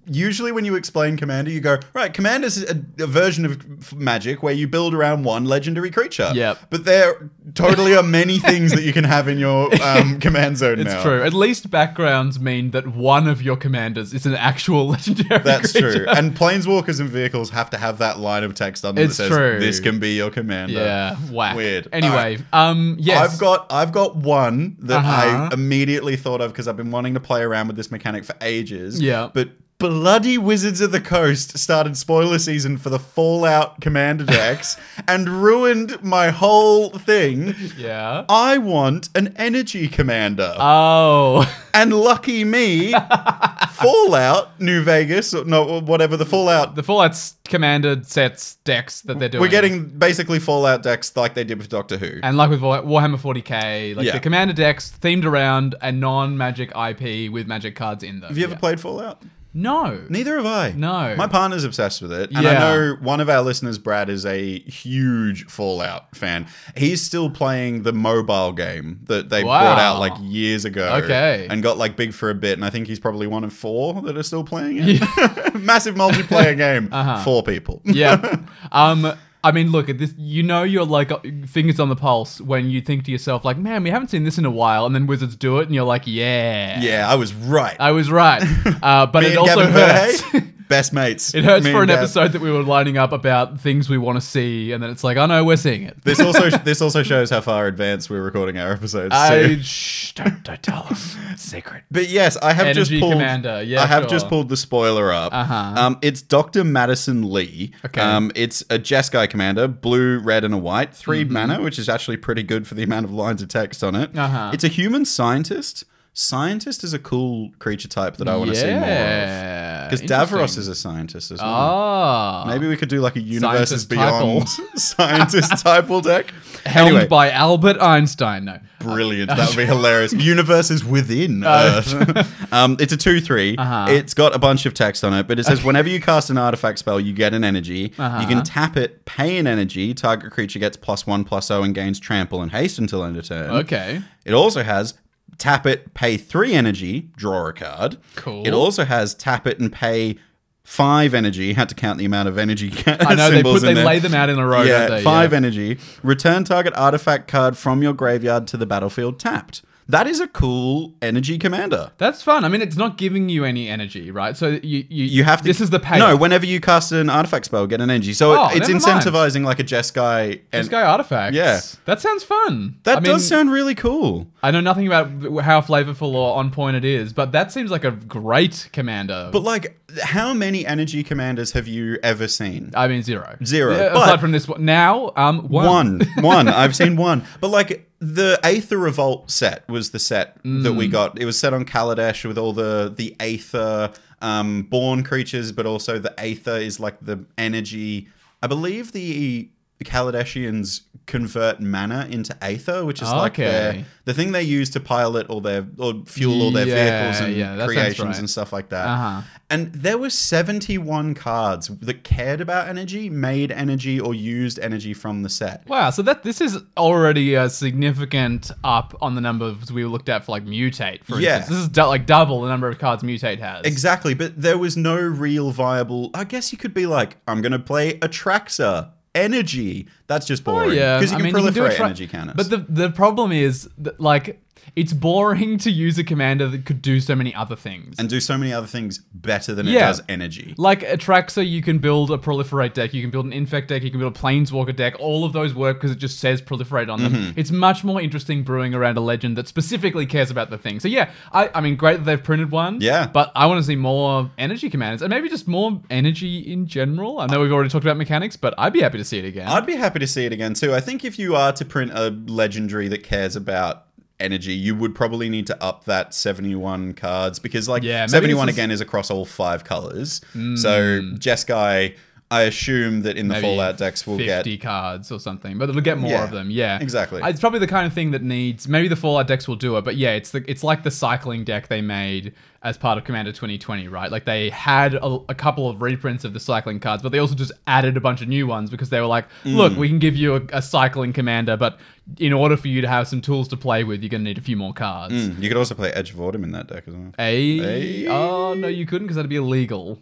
usually when you explain Commander, you go, right, Commander's a, a version of Magic where you build around one legendary creature. Yep. But there totally are many things that you can have in your um, (laughs) command zone now. It's now. true. At least backgrounds mean that one of your commanders is an actual (laughs) legendary. That's creature. true. And planeswalkers and vehicles have to have that line of text on them It's that says, true. this can be your commander. Yeah, whack. Weird. Anyway, um, yes, I've got I've got one that Uh-huh. I immediately thought of because I've been wanting to play around with this mechanic for ages. Yeah. But bloody Wizards of the Coast started spoiler season for the Fallout Commander (laughs) decks and ruined my whole thing. yeah. I want an energy commander. Oh, and lucky me, (laughs) Fallout New Vegas, or no, whatever the Fallout the Fallout's commander sets decks that they're doing. We're getting basically Fallout decks like they did with Doctor Who. And like with Warhammer 40k, like Yeah. the commander decks themed around a non-magic IP with magic cards in them. have you ever Yeah. played Fallout? No. Neither have I. No. My partner's obsessed with it. And I know one of our listeners, Brad, is a huge Fallout fan. He's still playing the mobile game that they brought out like years ago. Okay. And got like big for a bit. And I think he's probably one of four that are still playing it. (laughs) Massive multiplayer (laughs) game. Uh-huh. Four people. yeah. (laughs) Um. I mean, look at this. You know, you're like uh, fingers on the pulse when you think to yourself, like, "Man, we haven't seen this in a while," and then Wizards do it, and you're like, "Yeah, Yeah, I was right. I was right." (laughs) Uh, but it also Gavin hurts. (laughs) Best mates. it hurts Me for and an Gav. episode that we were lining up about things we want to see, and then it's like, "Oh no, we're seeing it." This also (laughs) this also shows how far advanced we're recording our episodes. I too. shh, don't, don't tell. It's (laughs) secret. But yes, I have just pulled. Commander, yeah, I have sure. just pulled the spoiler up. Uh-huh. Um, it's Doctor Madison Li. Okay. Um, it's a Jeskai commander, blue, red, and a white, 3 Mm-hmm. mana, which is actually pretty good for the amount of lines of text on it. Uh-huh. It's a human scientist. Scientist is a cool creature type that I want to see more of. Because Davros is a scientist as well. Ah. Maybe we could do like a universes (laughs) Scientist beyond scientist typal deck. helmed Anyway, by Albert Einstein. No. Brilliant. That would be hilarious. Universes within (laughs) Earth. (laughs) um, it's a 2 3. Uh-huh. It's got a bunch of text on it, but it says whenever you cast an artifact spell, you get an energy. Uh-huh. You can tap it, pay an energy. Target creature gets plus 1 plus 0 and gains trample and haste until end of turn. Okay. It also has tap it, pay 3 energy, draw a card. Cool. It also has tap it and pay. Five energy. Had to count the amount of energy. (laughs) I know they put they there. lay them out in a row. Yeah, don't they? five Yeah. energy. Return target artifact card from your graveyard to the battlefield tapped. That is a cool energy commander. That's fun. I mean, it's not giving you any energy, right? So you you, You have to. This is the pay. No, whenever you cast an artifact spell, get an energy. So Oh, it, it's never mind. incentivizing like a Jeskai. And guy artifacts. Yeah. that sounds fun. that I mean, does sound really cool. I know nothing about how flavorful or on point it is, but that seems like a great commander. But like, how many energy commanders have you ever seen? I mean, zero. Zero, Yeah, but- aside from this one, now, um, one. One, one. I've seen one. But like the Aether Revolt set was the set that we got. It was set on Kaladesh with all the the Aether um, born creatures, but also the Aether is like the energy. I believe the Kaladeshians convert mana into Aether, which is like Okay. their, the thing they use to pilot all their or fuel all their Yeah, vehicles and yeah, creations right. and stuff like that. Uh-huh. And there were 71 cards that cared about energy, made energy, or used energy from the set. Wow, so that this is already a significant up on the numbers we looked at for like mutate. For Yeah. instance, this is du- like double the number of cards mutate has. Exactly, but there was no real viable. I guess you could be like, I'm going to play Atraxa. Energy. That's just Oh, boring. yeah, Because you I can mean, you can proliferate energy cannons. But the the problem is that, like it's boring to use a commander that could do so many other things. and do so many other things better than it Yeah. does energy. like Atraxa, you can build a proliferate deck, you can build an infect deck, you can build a planeswalker deck. All of those work because it just says proliferate on them. Mm-hmm. It's much more interesting brewing around a legend that specifically cares about the thing. So yeah, I, I mean, great that they've printed one. Yeah. but I want to see more energy commanders and maybe just more energy in general. I know we've already talked about mechanics, but I'd be happy to see it again. I'd be happy to see it again too. I think if you are to print a legendary that cares about energy, you would probably need to up that 71 cards because like Yeah, 71 is- again is across all five colors. So hmm. Jeskai, I assume that in the Maybe Fallout decks we'll 50 get cards or something, but it'll get more Yeah, of them. Yeah, exactly. Uh, it's probably the kind of thing that needs. Maybe the Fallout decks will do it, but yeah, it's the it's like the cycling deck they made as part of Commander 2020, right? Like they had a, a couple of reprints of the cycling cards, but they also just added a bunch of new ones because they were like, Mm. look, we can give you a, a cycling commander, but in order for you to have some tools to play with, you're gonna need a few more cards. you could also play Edge of Autumn in that deck as well. A Hey. oh no, you couldn't because that'd be illegal.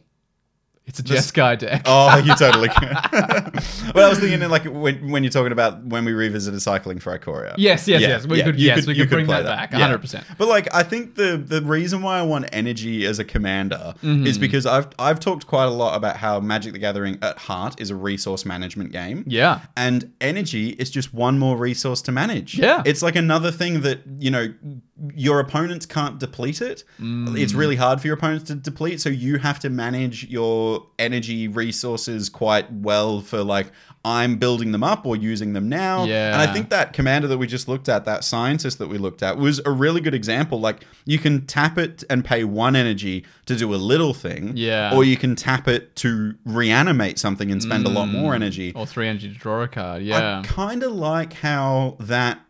It's a Jeskai deck. Oh, you totally can. (laughs) (laughs) well, I was thinking like when, when you're talking about when we revisited cycling for Ikoria. Yes, yes, yes. We could- you yes, we you could bring play that back, Yeah. 100%. But like, I think the the reason why I want energy as a commander Mm-hmm. is because I've I've talked quite a lot about how Magic the Gathering at heart is a resource management game. Yeah. And energy is just one more resource to manage. Yeah. It's like another thing that, you know, your opponents can't deplete it. Mm. It's really hard for your opponents to deplete, so you have to manage your energy resources quite well for like I'm building them up or using them now. Yeah. And I think that commander that we just looked at, that scientist that we looked at, was a really good example. Like you can tap it and pay one energy to do a little thing. Yeah. Or you can tap it to reanimate something and spend a lot more energy. Or three energy to draw a card. Yeah. I kind of like how that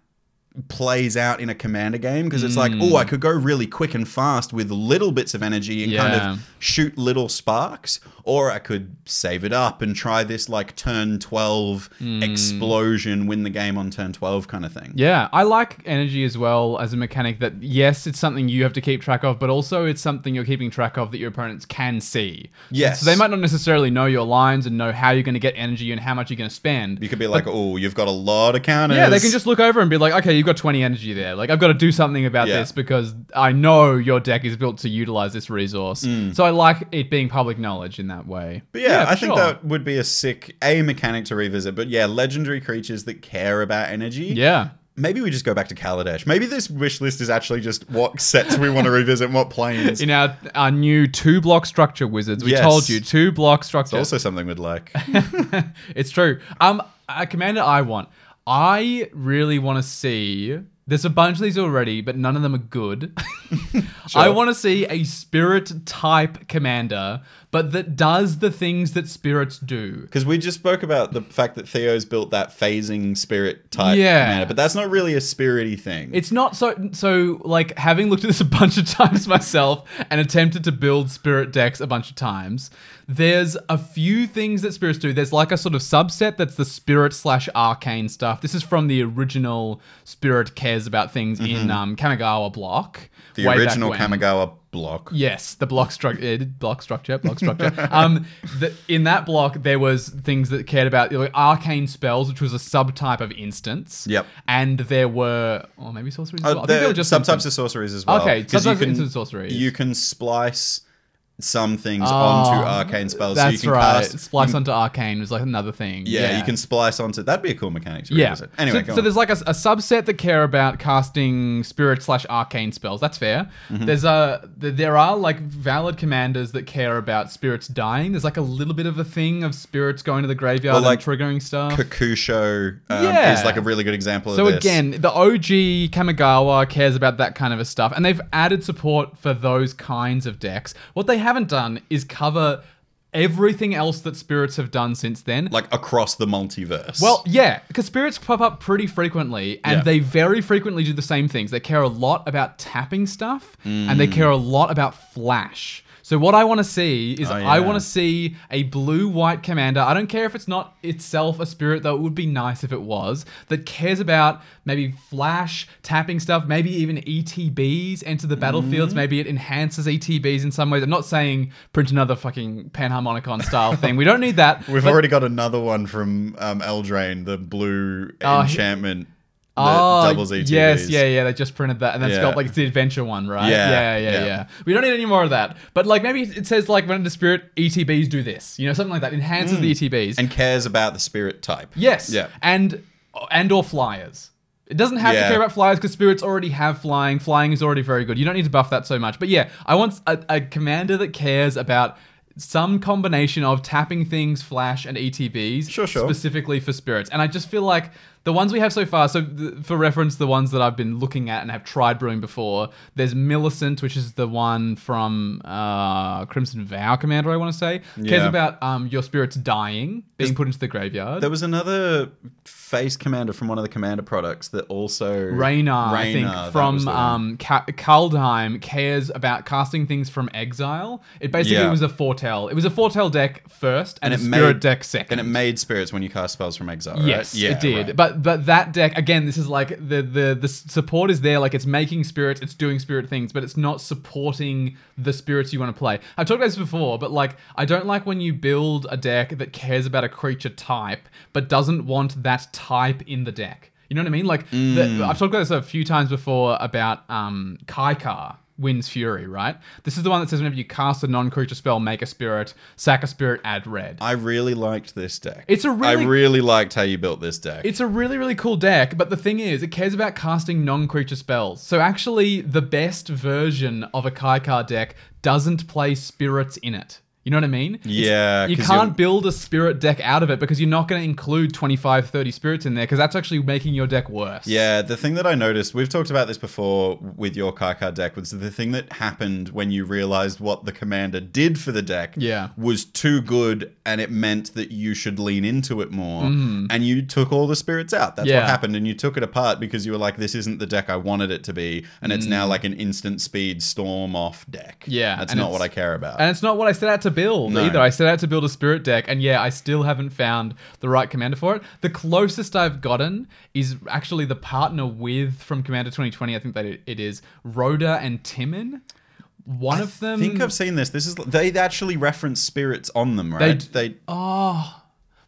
plays out in a commander game because it's like, Mm. oh, I could go really quick and fast with little bits of energy and kind of shoot little sparks, or I could save it up and try this like turn 12 hmm. explosion, win the game on turn 12 kind of thing. Yeah, I like energy as well as a mechanic that, yes, it's something you have to keep track of, but also it's something you're keeping track of that your opponents can see. Yes. So they might not necessarily know your lines and know how you're going to get energy and how much you're going to spend. You could be like, oh, you've got a lot of counters. Yeah, they can just look over and be like, okay, you've got 20 energy there. Like, I've got to do something about Yeah. this because I know your deck is built to utilize this resource. Hmm. So I like it being public knowledge in that way. Mm. But yeah, I for think sure. that would be a sick a mechanic to revisit. But yeah, legendary creatures that care about energy. Yeah. Maybe we just go back to Kaladesh. Maybe this wish list is actually just what sets we want to revisit and what planes. In our, our new two block structure wizards, we Yes. told you two block structure. also something we'd like. (laughs) it's true. Um, a commander I want. I really want to see. There's a bunch of these already, but none of them are good. (laughs) I want to see a spirit type commander, but that does the things that spirits do. Because we just spoke about the fact that Theo's built that phasing spirit type Yeah. commander, but that's not really a spirity thing. It's not so so like having looked at this a bunch of times (laughs) myself and attempted to build spirit decks a bunch of times. There's a few things that spirits do. There's like a sort of subset that's the spirit slash arcane stuff. This is from the original Spirit cares about things in um, Kamigawa block. Mm-hmm. The original. Kamigawa block. Yes, the block structure, block structure, block structure. um, the, in that block, there was things that cared about like, arcane spells, which was a subtype of instance. Yep. And there were, or maybe sorceries. As Uh, well. I think they there were just subtypes instants. of sorceries as well. Okay, 'cause you can- sorceries. You can splice some things Oh, onto arcane spells. so you That's can right. cast. Splice onto arcane was like another thing. Yeah, you can splice onto. That'd be a cool mechanic to Yeah. revisit. Anyway, so, so there's like a, a subset that care about casting spirit slash arcane spells. That's fair. Mm-hmm. There's a there are like valid commanders that care about spirits dying. There's like a little bit of a thing of spirits going to the graveyard Well, like, and triggering stuff. Kokusho um, Yeah. is like a really good example So of this. again, the OG Kamigawa cares about that kind of a stuff, and they've added support for those kinds of decks. What they haven't done is cover everything else that spirits have done since then. like across the multiverse. Well, yeah, because spirits pop up pretty frequently, and Yeah. they very frequently do the same things. They care a lot about tapping stuff, and Mm. they care a lot about flash. So what I want to see is Oh, I want to see a blue-white commander. I don't care if it's not itself a spirit, though it would be nice if it was, that cares about maybe flash, tapping stuff, maybe even ETBs enter the battlefields. Maybe it enhances ETBs in some ways. I'm not saying print another fucking Panharmonicon style thing. We don't need that. (laughs) We've but- already got another one from um, Eldraine, the blue Oh, he- enchantment that Oh, doubles ETBs. yes, yeah, yeah. They just printed that, and that's Yeah. got like it's the adventure one, right? Yeah, yeah, yeah, yeah. yeah. We don't need any more of that. But like maybe it says like when the spirit ETBs do this, you know, something like that enhances the ETBs. Mm. And cares about the spirit type. yes, Yeah. and and or flyers. It doesn't have Yeah. to care about flyers because spirits already have flying. Flying is already very good. You don't need to buff that so much. But yeah, I want a, a commander that cares about some combination of tapping things, flash, and ETBs Sure, sure. specifically for spirits. And I just feel like the ones we have so far, so th- for reference, the ones that I've been looking at and have tried brewing before, there's Millicent, which is the one from uh, Crimson Vow Commander, I want to say. Cares about um, your spirits dying, being put into the graveyard. There was another face commander from one of the commander products that also Ranar, I think, from um, Ka- Kaldheim cares about casting things from exile. It basically Yeah. was a foretell. It was a foretell deck first and, And a it spirit made- deck second. and it made spirits when you cast spells from exile. right? Yes, Yeah, it did. right. But but that deck again, this is like the the the support is there. Like it's making spirits, it's doing spirit things, but it's not supporting the spirits you want to play. I've talked about this before, but like I don't like when you build a deck that cares about a creature type but doesn't want that type in the deck. You know what I mean? Like Mm. the, I've talked about this a few times before about um Kykar. Wind's Fury, right? This is the one that says whenever you cast a non-creature spell, make a spirit, sack a spirit, add red. I really liked this deck. It's a really I really liked how you built this deck. it's a really, really cool deck, but the thing is, it cares about casting non creature spells. So, actually, the best version of a Kykar deck doesn't play spirits in it. You know what I mean? It's- Yeah, You 'cause can't build a spirit deck out of it because you're not going to include 25, 30 spirits in there because that's actually making your deck worse. Yeah, the thing that I noticed, we've talked about this before with your Kykar deck, was the thing that happened when you realized what the commander did for the deck Yeah. was too good and it meant that you should lean into it more. And you took all the spirits out. That's. Yeah. what happened. And you took it apart because you were like, this isn't the deck I wanted it to be. And it's now like an instant speed storm off deck. Mm. Yeah, That's not what I care about. And it's not what I set out to build No. either. I set out to build a spirit deck, and yeah, I still haven't found the right commander for it. The closest I've gotten is actually the partner with from Commander 2020. I think that it- is Rhoda and Timin. One of them. I think I've seen this. This is they actually reference spirits on them, right? They, Oh.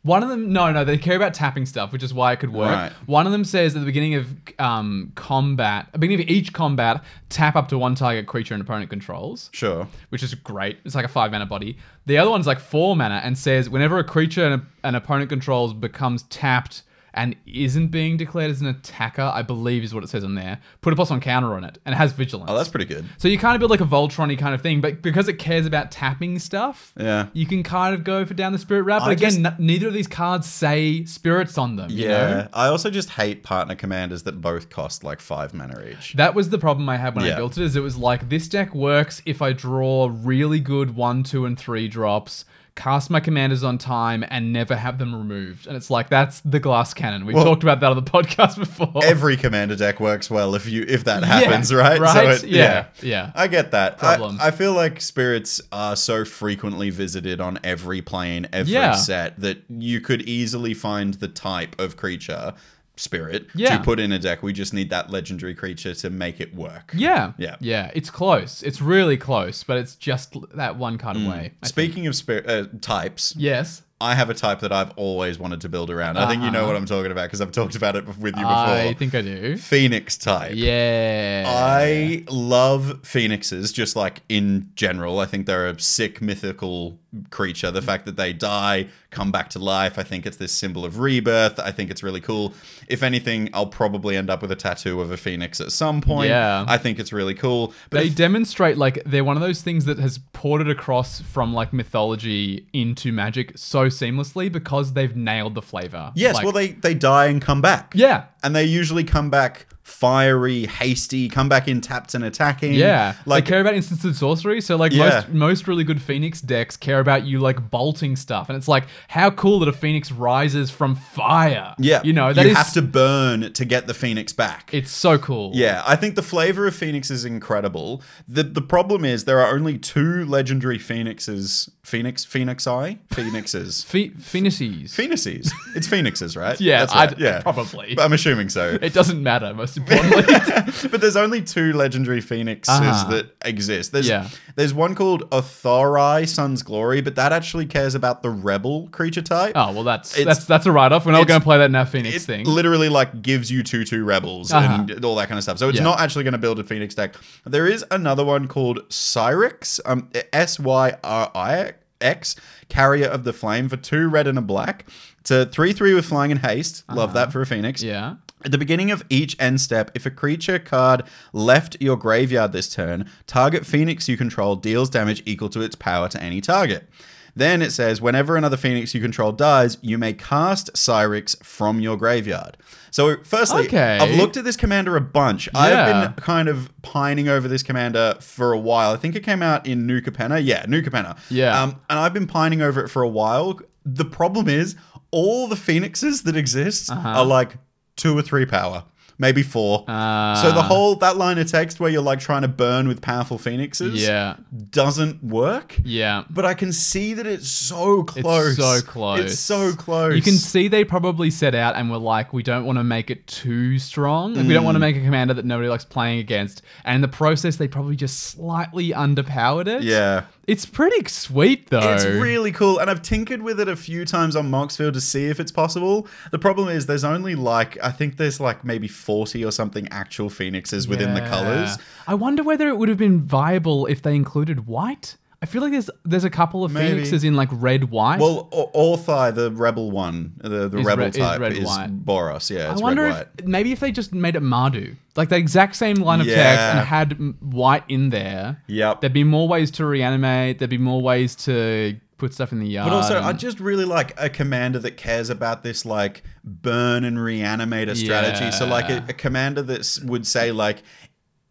One of them, no, no, they care about tapping stuff, which is why it could work. Right. One of them says at the beginning of um, combat, at the beginning of each combat, tap up to one target creature an opponent controls. sure. which is great. It's like a five mana body. The other one's like four mana and says whenever a creature an opponent controls becomes tapped and isn't being declared as an attacker, I believe is what it says on there. Put a plus one counter on it, and it has vigilance. Oh, that's pretty good. so you kind of build like a Voltron kind of thing, but because it cares about tapping stuff, Yeah. you can kind of go for down the spirit route. But I again, just- n- neither of these cards say spirits on them. you Yeah. know? I also just hate partner commanders that both cost like five mana each. That was the problem I had when I built it. Is it was like this deck works if I draw really good one, two, and three drops, cast my commanders on time, and never have them removed. And it's like that's the glass cannon. We've Well- talked about that on the (laughs) podcast before. Every commander deck works well if you if that happens, right? right? it- Yeah, yeah. I get that. I- Problem. I, feel like spirits are so frequently visited on every plane, every Yeah. set that you could easily find the type of creature spirit Yeah. to put in a deck. We just need that legendary creature to make it work. Yeah. Yeah. Yeah. It's close. It's really close, but it's just that one card Mm. away. I think. Speaking of spirit uh, types, Yes. I have a type that I've always wanted to build around. I think you know Uh-huh. what I'm talking about because I've talked about it with you before. I think I do. Phoenix type. Yeah. I love phoenixes, just like in general. I think they're a sick mythical creature. The fact that they die, come back to life, I think it's this symbol of rebirth. I think it's really cool. If anything, I'll probably end up with a tattoo of a phoenix at some point. Yeah. I think it's really cool. But they if- demonstrate like they're one of those things that has ported across from like mythology into magic so seamlessly because they've nailed the flavor. yes, Like, well, they, they die and come back. yeah, And they usually come back fiery, hasty, come back in tapped and attacking. yeah. Like, they care about instant sorcery. So like Yeah. most most really good Phoenix decks care about you like bolting stuff, and it's like how cool that a Phoenix rises from fire. yeah. you know that you is have to burn to get the phoenix back. it's so cool. Yeah, I think the flavor of Phoenix is incredible. The the problem is there are only two legendary Phoenixes. Phoenix Phoenixi? Phoenixes. (laughs) Phe- Phoenixes. Phoenixes. It's Phoenixes, right? (laughs) yeah, That's right. Yeah. probably. But I'm assuming so. it doesn't matter. Most (laughs) but there's only two legendary phoenixes Uh-huh. that exist. There's Yeah. there's one called Otharri Sun's Glory, but that actually cares about the rebel creature type. oh well, that's It's- that's that's a write off. We're not going to play that in our Phoenix it thing. literally like gives you two two rebels Uh-huh. and all that kind of stuff. So it's Yeah. not actually going to build a Phoenix deck. There is another one called Syrix, um, S Y R I X, Carrier of the Flame for two red and a black. It's a three three with flying and haste. Love that for a Phoenix. Uh-huh. yeah. At the beginning of each end step, if a creature card left your graveyard this turn, target Phoenix you control deals damage equal to its power to any target. Then it says, whenever another Phoenix you control dies, you may cast Syrix from your graveyard. So, firstly, Okay. I've looked at this commander a bunch. Yeah. I've been kind of pining over this commander for a while. I think it came out in New Capenna. Yeah, New Capenna. Yeah. Um, and I've been pining over it for a while. The problem is, all the Phoenixes that exist Uh-huh. are like two or three power, maybe four. Uh, so the whole that line of text where you're like trying to burn with powerful phoenixes Yeah. doesn't work. Yeah. But I can see that it's so close. so close. It's so close. You can see they probably set out and were like, we don't want to make it too strong. Like, We don't want to Mm. make a commander that nobody likes playing against. And in the process, they probably just slightly underpowered it. Yeah. It's pretty sweet, though. It's really cool, and I've tinkered with it a few times on Moxfield to see if it's possible. The problem is there's only like I think there's like maybe forty or something actual phoenixes within the colors. I wonder whether it would have been viable if they included white. I feel like there's there's a couple of Maybe. phoenixes in like red white. Well, O- Otharri, the rebel one, the, the Is rebel red- is type, red is, white. Boros. Yeah, I it's wonder red white. if maybe if they just made it Mardu, like the exact same line of text and had white in there. Yep. There'd be more ways to reanimate. There'd be more ways to put stuff in the yard. But also, I just really like a commander that cares about this like burn and reanimator strategy. So, like a, a commander that would say, like,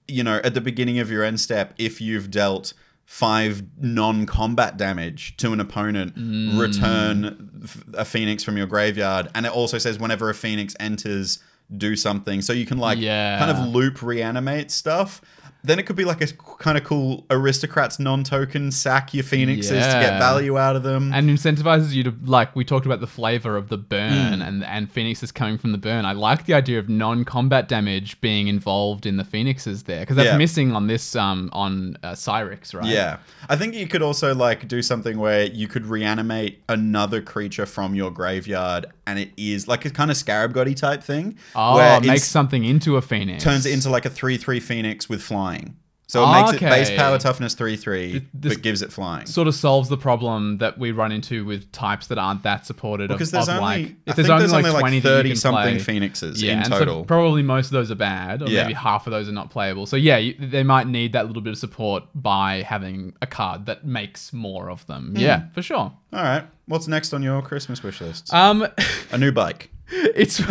you know, at the beginning of your end step, if you've dealt five non-combat damage to an opponent, Mm. return a phoenix from your graveyard, and it also says whenever a phoenix enters, do something. So you can like Yeah. kind of loop reanimate stuff. Then it could be like a kind of cool aristocrats non-token sack your phoenixes to get value out of them. and incentivizes you to like we talked about the flavor of the burn Hmm. and and phoenixes coming from the burn. I like the idea of non-combat damage being involved in the phoenixes there because that's Yeah. missing on this um on uh, Syrix, right? Yeah. I think you could also like do something where you could reanimate another creature from your graveyard and it is like a kind of scarab goddy type thing. Oh, where it makes something into a phoenix. turns it into like a 3-3 phoenix with flying. So it Oh, makes it base power toughness 3-3 this- but gives it flying. sort of solves the problem that we run into with types that aren't that supported because of, there's of only like I if think there's only there's like only 20 like that you 30 can something play. phoenixes yeah, in total. so probably most of those are bad, or Yeah. maybe half of those are not playable. So yeah, you, they might need that little bit of support by having a card that makes more of them. Hmm. Yeah, for sure. All right. What's next on your Christmas wish list? Um, a new bike. (laughs) it's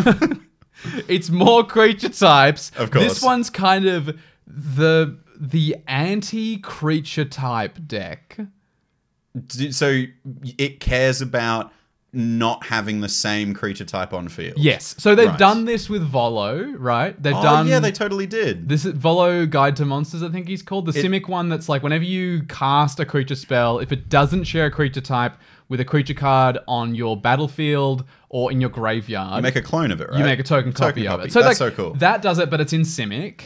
(laughs) it's more creature types. Of course. this one's kind of the the anti creature type deck. So it cares about not having the same creature type on field. Yes. So they've Right. done this with Volo, right? They've Oh, done yeah, they totally did. This is Volo Guide to Monsters, I think he's called. The It- Simic one that's like whenever you cast a creature spell, if it doesn't share a creature type with a creature card on your battlefield or in your graveyard, you make a clone of it, right? you make a token copy of it. So That's like, so cool. That does it, but it's in Simic.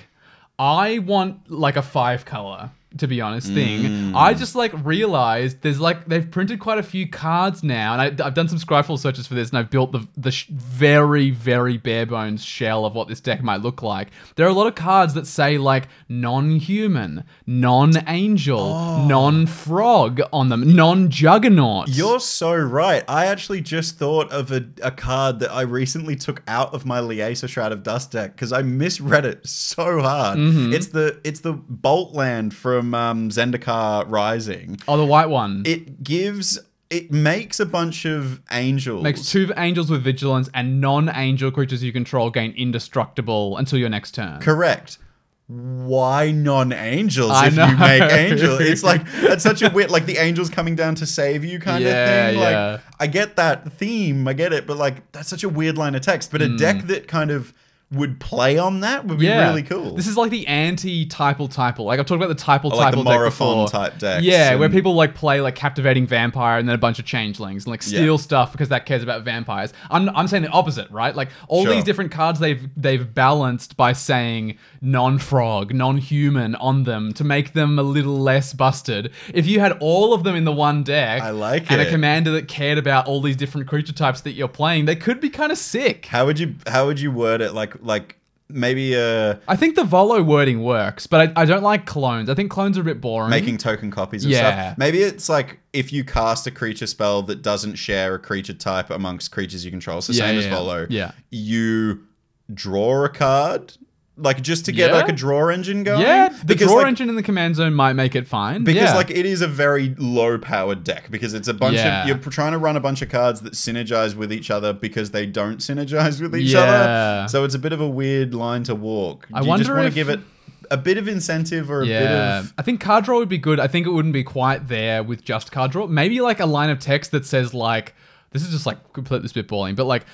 I want like a five color, to be honest, thing. Mm. I just like realized there's like they've printed quite a few cards now, and I, I've done some Scryfall searches for this, and I've built the the sh- very very bare bones shell of what this deck might look like. There are a lot of cards that say like non-human, non-angel, Oh. non-frog on them, non-juggernaut. You're so right. I actually just thought of a, a card that I recently took out of my Liesa Shroud of Dust deck because I misread it so hard. Mm-hmm. It's the it's the Bolt land from um, Zendikar Rising. oh, the white one. It gives it makes a bunch of angels. Makes two angels with vigilance and non-angel creatures you control gain indestructible until your next turn. Correct. Why non-angels I if know. you make angel? It's like (laughs) that's such a weird like the angels coming down to save you kind Yeah, of thing. yeah. Like I get that theme, I get it, but like that's such a weird line of text. But a deck that kind of would play on that would be really cool. This is like the anti-typal typal. Like I've talked about the typal Or like the deck before. type decks Yeah, where people like play like captivating vampire and then a bunch of changelings and like steal Yeah. stuff because that cares about vampires. I'm, I'm saying the opposite, right? Like all Sure. these different cards they've they've balanced by saying non-frog, non-human on them to make them a little less busted. If you had all of them in the one deck, I like and it. a commander that cared about all these different creature types that you're playing, they could be kind of sick. how would you how would you word it? Like like maybe uh I think the Volo wording works, but I, I don't like clones. I think clones are a bit boring. making token copies of Yeah. stuff. Maybe it's like if you cast a creature spell that doesn't share a creature type amongst creatures you control. It's the Yeah, same as yeah. Volo. Yeah. You draw a card, like just to get Yeah. like a draw engine going. yeah, the because draw like, engine in the command zone might make it fine. because yeah. like it is a very low powered deck because it's a bunch Yeah. of you're trying to run a bunch of cards that synergize with each other because they don't synergize with each Yeah. other. So it's a bit of a weird line to walk. I you just want if- to give it a bit of incentive or a bit of I think card draw would be good. I think it wouldn't be quite there with just card draw. Maybe like a line of text that says like, this is just like completely spitballing, but like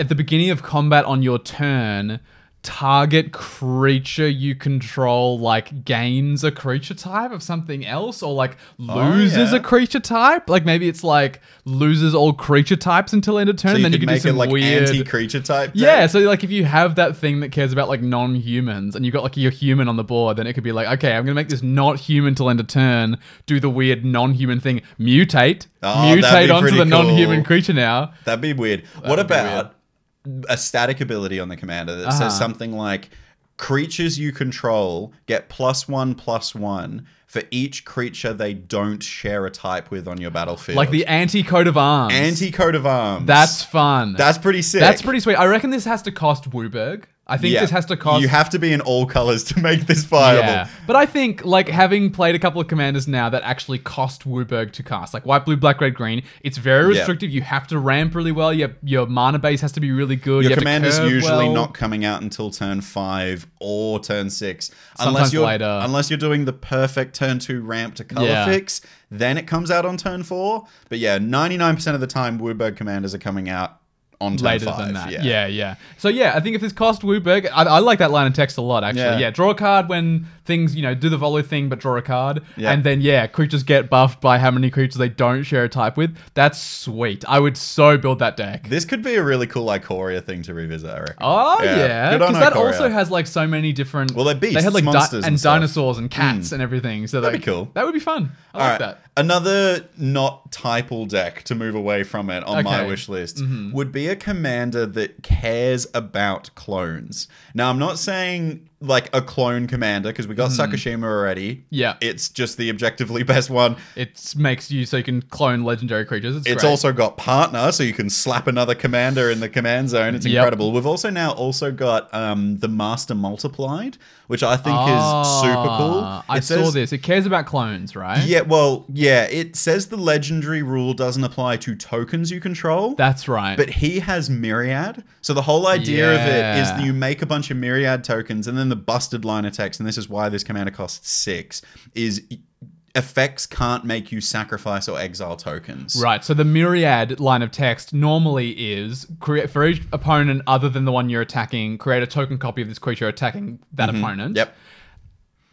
at the beginning of combat on your turn, target creature you control like gains a creature type of something else or like oh, loses yeah. a creature type. Like maybe it's like loses all creature types until end of turn, so and you then you can do make it some like weird anti-creature type. deck. Yeah, so like if you have that thing that cares about like non-humans and you've got like your human on the board, then it could be like, okay, I'm gonna make this not human till end of turn, do the weird non-human thing, mutate, Oh, mutate onto the non-human creature now. That'd be weird. what would be about a static ability on the commander that Uh-huh. says something like creatures you control get plus one plus one for each creature they don't share a type with on your battlefield. Like the anti-coat of arms. anti coat of arms. That's fun. that's pretty sick. That's pretty sweet. I reckon this has to cost WUBRG. I think Yeah. this has to cost You have to be in all colors to make this viable. Yeah, but I think like having played a couple of commanders now that actually cost WUBRG to cast, like white, blue, black, red, green. It's very restrictive. Yeah. You have to ramp really well. Your your mana base has to be really good. Your you commander's usually well. not coming out until turn five or turn six, Sometimes unless you're later. unless you're doing the perfect turn two ramp to color Yeah. fix. Then it comes out on turn four. But yeah, ninety nine percent of the time, WUBRG commanders are coming out on turn later five. than that. Yeah. Yeah. yeah, So yeah, I think if this cost WUBRG, I, I like that line of text a lot. Actually, Yeah. yeah. Draw a card when things you know do the volo thing, but draw a card, Yeah. and then yeah, creatures get buffed by how many creatures they don't share a type with. That's sweet. I would so build that deck. This could be a really cool Ikoria thing to revisit. I reckon. Oh Yeah. yeah, because that Ikoria. also has like so many different. Well, they're beasts, They had like di- monsters and, and dinosaurs and cats hmm. and everything. So That'd like, be cool. That would be fun. I All like right. that. Another not typal deck to move away from it on my wish list mm-hmm. would be a commander that cares about clones. Now, I'm not saying like a clone commander because we got Sakashima already. Yeah. It's just the objectively (laughs) best one. It makes you so you can clone legendary creatures. It's, It's also got partner, so you can slap another commander in the command zone. It's Yep. incredible. We've also now also got um, the Master Multiplied, which I think is super cool. Ah, I It saw this. It cares about clones, right? Yeah, well, yeah, it says the legendary rule doesn't apply to tokens you control. That's right. but he has myriad. So the whole idea of it is that you make a bunch of myriad tokens and then the busted line of text, and this is why this commander costs six, is effects can't make you sacrifice or exile tokens. Right. So the myriad line of text normally is create for each opponent other than the one you're attacking, create a token copy of this creature attacking that mm-hmm. opponent. Yep.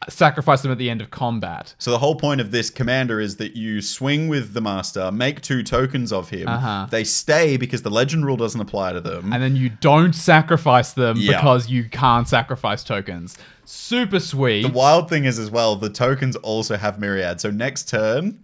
Sacrifice them at the end of combat. So the whole point of this commander is that you swing with the master, make two tokens of him. Uh-huh. They stay because the legend rule doesn't apply to them. And then you don't sacrifice them Yeah. because you can't sacrifice tokens. Super sweet. The wild thing is as well, the tokens also have myriad. So next turn,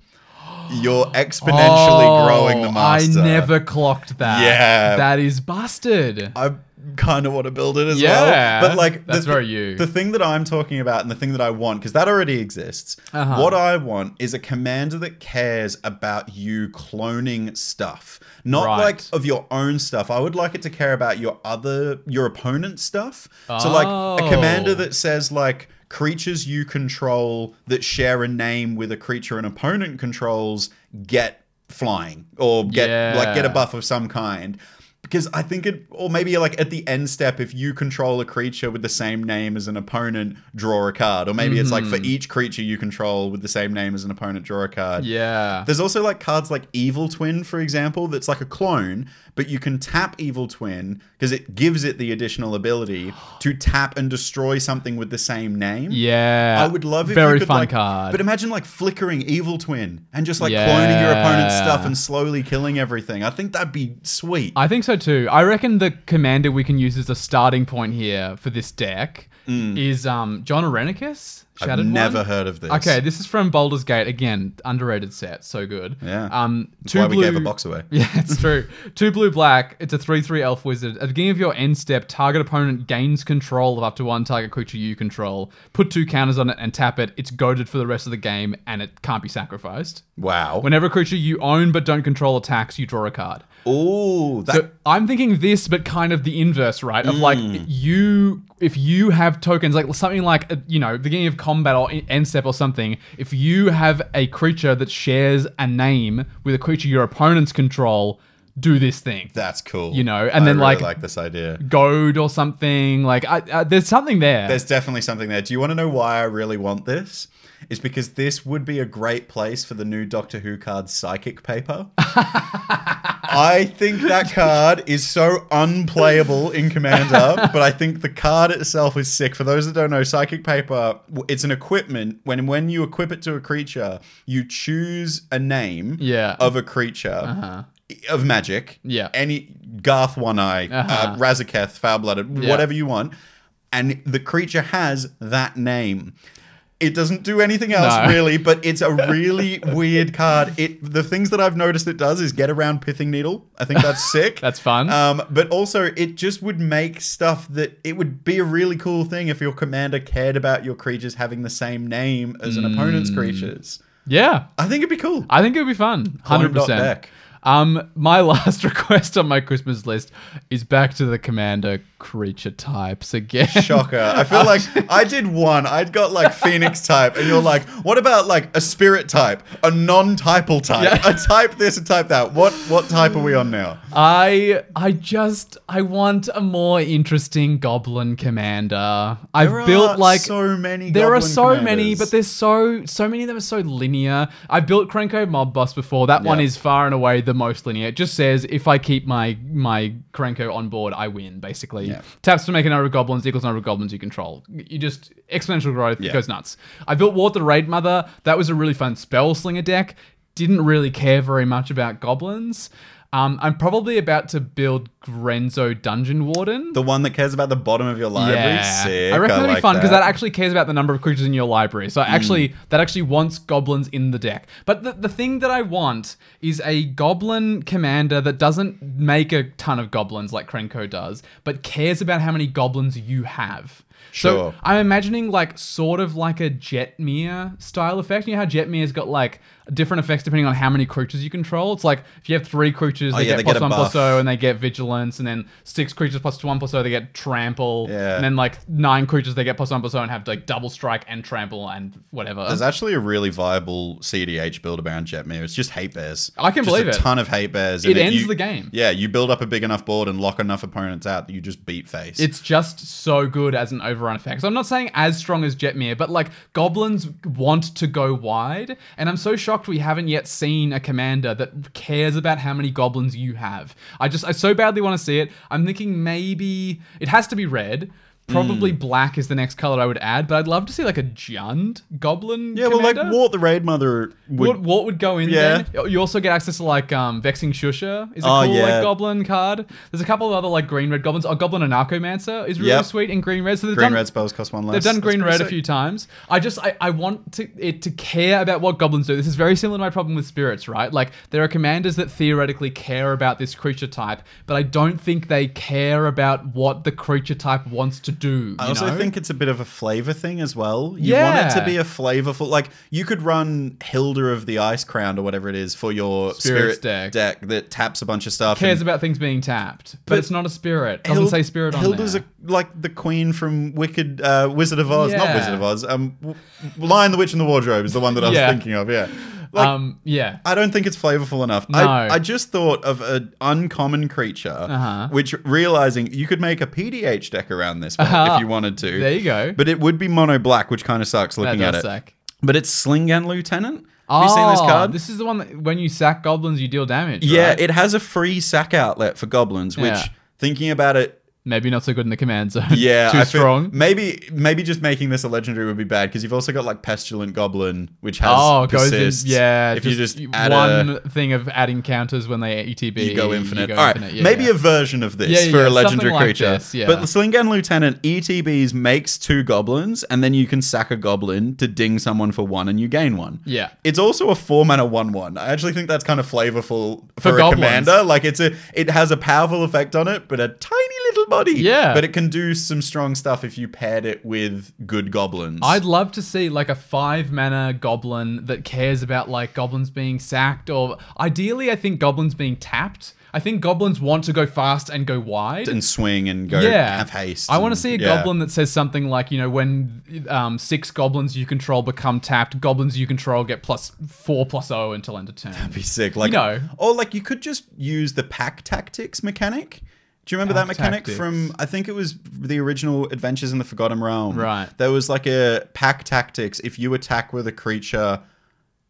you're exponentially (gasps) growing the master. Oh, I never clocked that. Yeah. That is busted. I kind of want to build it as Yeah, well. But like that's the, very you. The thing that I'm talking about and the thing that I want because that already exists. Uh-huh. What I want is a commander that cares about you cloning stuff, not Right. like of your own stuff. I would like it to care about your other your opponent's stuff. So like a commander Oh. that says like creatures you control that share a name with a creature an opponent controls get flying or get like get a buff of some kind because I think it, or maybe like at the end step, if you control a creature with the same name as an opponent, draw a card, or maybe it's like for mm-hmm. each creature you control with the same name as an opponent, draw a card. Yeah. There's also like cards like Evil Twin, for example, that's like a clone, but you can tap Evil Twin because it gives it the additional ability to tap and destroy something with the same name. yeah. I would love if Very you could, fun like, card. But imagine like flickering Evil Twin and just like cloning your opponent's stuff and slowly killing everything. I think that'd be sweet. I think so too. I reckon the commander we can use as a starting point here for this deck is um Jon Irenicus. I've never one. heard of this. Okay, this is from Baldur's Gate again. Underrated set, so good. Yeah. Um, two why blue. we gave a box away. (laughs) Yeah, it's true. Two blue black. It's a 3 3 elf wizard. At the beginning of your end step, target opponent gains control of up to one target creature you control. Put two counters on it and tap it. It's goaded for the rest of the game and it can't be sacrificed. Wow. Whenever a creature you own but don't control attacks, you draw a card. Ooh, that So I'm thinking this, but kind of the inverse, right? Of like you, if you have tokens, like something like uh, you know, beginning of combat or end step or something. If you have a creature that shares a name with a creature your opponents control, do this thing. that's cool. You know, and I then, really like- like this idea. Goad or something. Like I, uh, there's something there. There's definitely something there. Do you want to know why I really want this? Is because this would be a great place for the new Doctor Who card Psychic Paper. (laughs) I think that card is so unplayable in Commander, but I think the card itself is sick. For those that don't know, Psychic paper, it's an equipment. When when you equip it to a creature, you choose a name Yeah. of a creature of magic. Yeah. Any Garth One Eye, uh Uh-huh. Razaketh, Foul Blooded, Yeah. whatever you want. And the creature has that name. It doesn't do anything else No. really, but it's a (laughs) really weird card. It the things that I've noticed it does is get around Pithing Needle. I think that's (laughs) sick. That's fun. Um, but also it just would make stuff that it would be a really cool thing if your commander cared about your creatures having the same name as an Mm. opponent's creatures. yeah, I think it'd be cool. I think it would be fun. Hundred percent. Um, my (laughs) last request on my Christmas list is back to the commander creature types again. Shocker. I feel like (laughs) I did one. I'd got like Phoenix type, and you're like, what about like a spirit type, a non-typal type, Yeah. a type this, a type that? What what type are we on now? I I just I want a more interesting goblin commander. I've There built like so many. there are so many, but there's so so many of them are so linear. I've built Krenko Mob Boss before. That one is far and away the most linear. It just says if I keep my my Krenko on board, I win. Basically, Yeah. taps to make a number of goblins equals number of goblins you control. You just exponential growth. Yeah. It goes nuts. I built Wort the Raidmother. That was a really fun spell slinger deck. Didn't really care very much about goblins. Um, I'm probably about to build Grenzo Dungeon Warden. the one that cares about the bottom of your library. Sick. I reckon that'd like be fun because that. actually cares about the number of creatures in your library. So Mm. actually, that actually wants goblins in the deck. But the, the thing that I want is a goblin commander that doesn't make a ton of goblins like Krenko does, but cares about how many goblins you have. So Sure. I'm imagining like sort of like a Jetmir style effect. You know how Jetmir's got like different effects depending on how many creatures you control. It's like if you have three creatures, oh, they Oh, yeah, get they plus get one plus buff. O, and they get vigilance, and then six creatures plus one plus O, they get trample. Yeah. And then like nine creatures, they get plus one plus O and have like double strike and trample and whatever. There's actually a really viable CDH build around Jetmir. It's just hate bears. I can just believe a it. ton of hate bears. It ends you- the game. Yeah, you build up a big enough board and lock enough opponents out that you just beat face. It's just so good as an overrun effect. So I'm not saying as strong as Jetmir, but like goblins want to go wide, and I'm so shocked we haven't yet seen a commander that cares about how many goblins you have. I just I so badly want to see it. I'm thinking maybe it has to be red. Probably Hmm. black is the next color I would add, but I'd love to see like a Jund goblin. Yeah, well, like. Wort the Raidmother would. What, what would go in Yeah. then? You also get access to like um, Vexing Shusher is a Oh, cool yeah. like goblin card. There's a couple of other like green red goblins. Oh, Goblin Anarchomancer is really Yep. sweet in green red. So they've green done, red spells cost one less. They've done That's green pretty red a sick. few times. I just I, I want to it to care about what goblins do. This is very similar to my problem with spirits, right? Like there are commanders that theoretically care about this creature type, but I don't think they care about what the creature type wants to do. I also know? think it's a bit of a flavor thing as well. You want it to be a flavorful, like you could run Hylda of the Ice Crown or whatever it is for your Spirits spirit deck. that taps a bunch of stuff. cares about things being tapped, but, But it's not a spirit. Doesn't Hild- say spirit on Hylda's there. A, like the queen from Wicked uh, Wizard of Oz, not Wizard of Oz. Um, Lion, the Witch, and the Wardrobe is the one that I was Yeah. thinking of. Yeah, like um, yeah. I don't think it's flavorful enough. No. I, I just thought of an uncommon creature, Uh-huh. which realizing you could make a PDH deck around this Uh-huh. if you wanted to. There you go. But it would be mono black, which kind of sucks looking at it. suck. But it's Sling-Gang Lieutenant. Have you seen this Oh, card? This is the one that when you sack goblins, you deal damage. yeah, right? it has a free sack outlet for goblins, which Yeah. thinking about it, maybe not so good in the command zone. (laughs) yeah, too strong. maybe maybe just making this a legendary would be bad because you've also got like Pestilent Goblin, which has Oh, goes persists. in. Yeah, if you just add one a, thing of adding counters when they ETB, you go infinite. go All right, infinite. Yeah, maybe yeah. a version of this Yeah, for a legendary like creature. this, yeah. But the Sling-Gang Lieutenant ETBs makes two goblins, and then you can sack a goblin to ding someone for one, and you gain one. Yeah. It's also a four mana one one. I actually think that's kind of flavorful for, For a goblins. commander. Like it's a it has a powerful effect on it, but a tiny little body. Yeah. But it can do some strong stuff if you paired it with good goblins. I'd love to see like a five mana goblin that cares about like goblins being sacked, or ideally, I think goblins being tapped. I think goblins want to go fast and go wide. and swing and go yeah, have haste. I want to see a yeah. goblin that says something like, you know, when um, six goblins you control become tapped, goblins you control get plus four plus O until end of turn. That'd be sick. Like, know. or like you could just use the pack tactics mechanic. Do you remember that mechanic tactics. from? I think it was the original Adventures in the Forgotten Realm. Right. There was like a pack tactics. If you attack with a creature,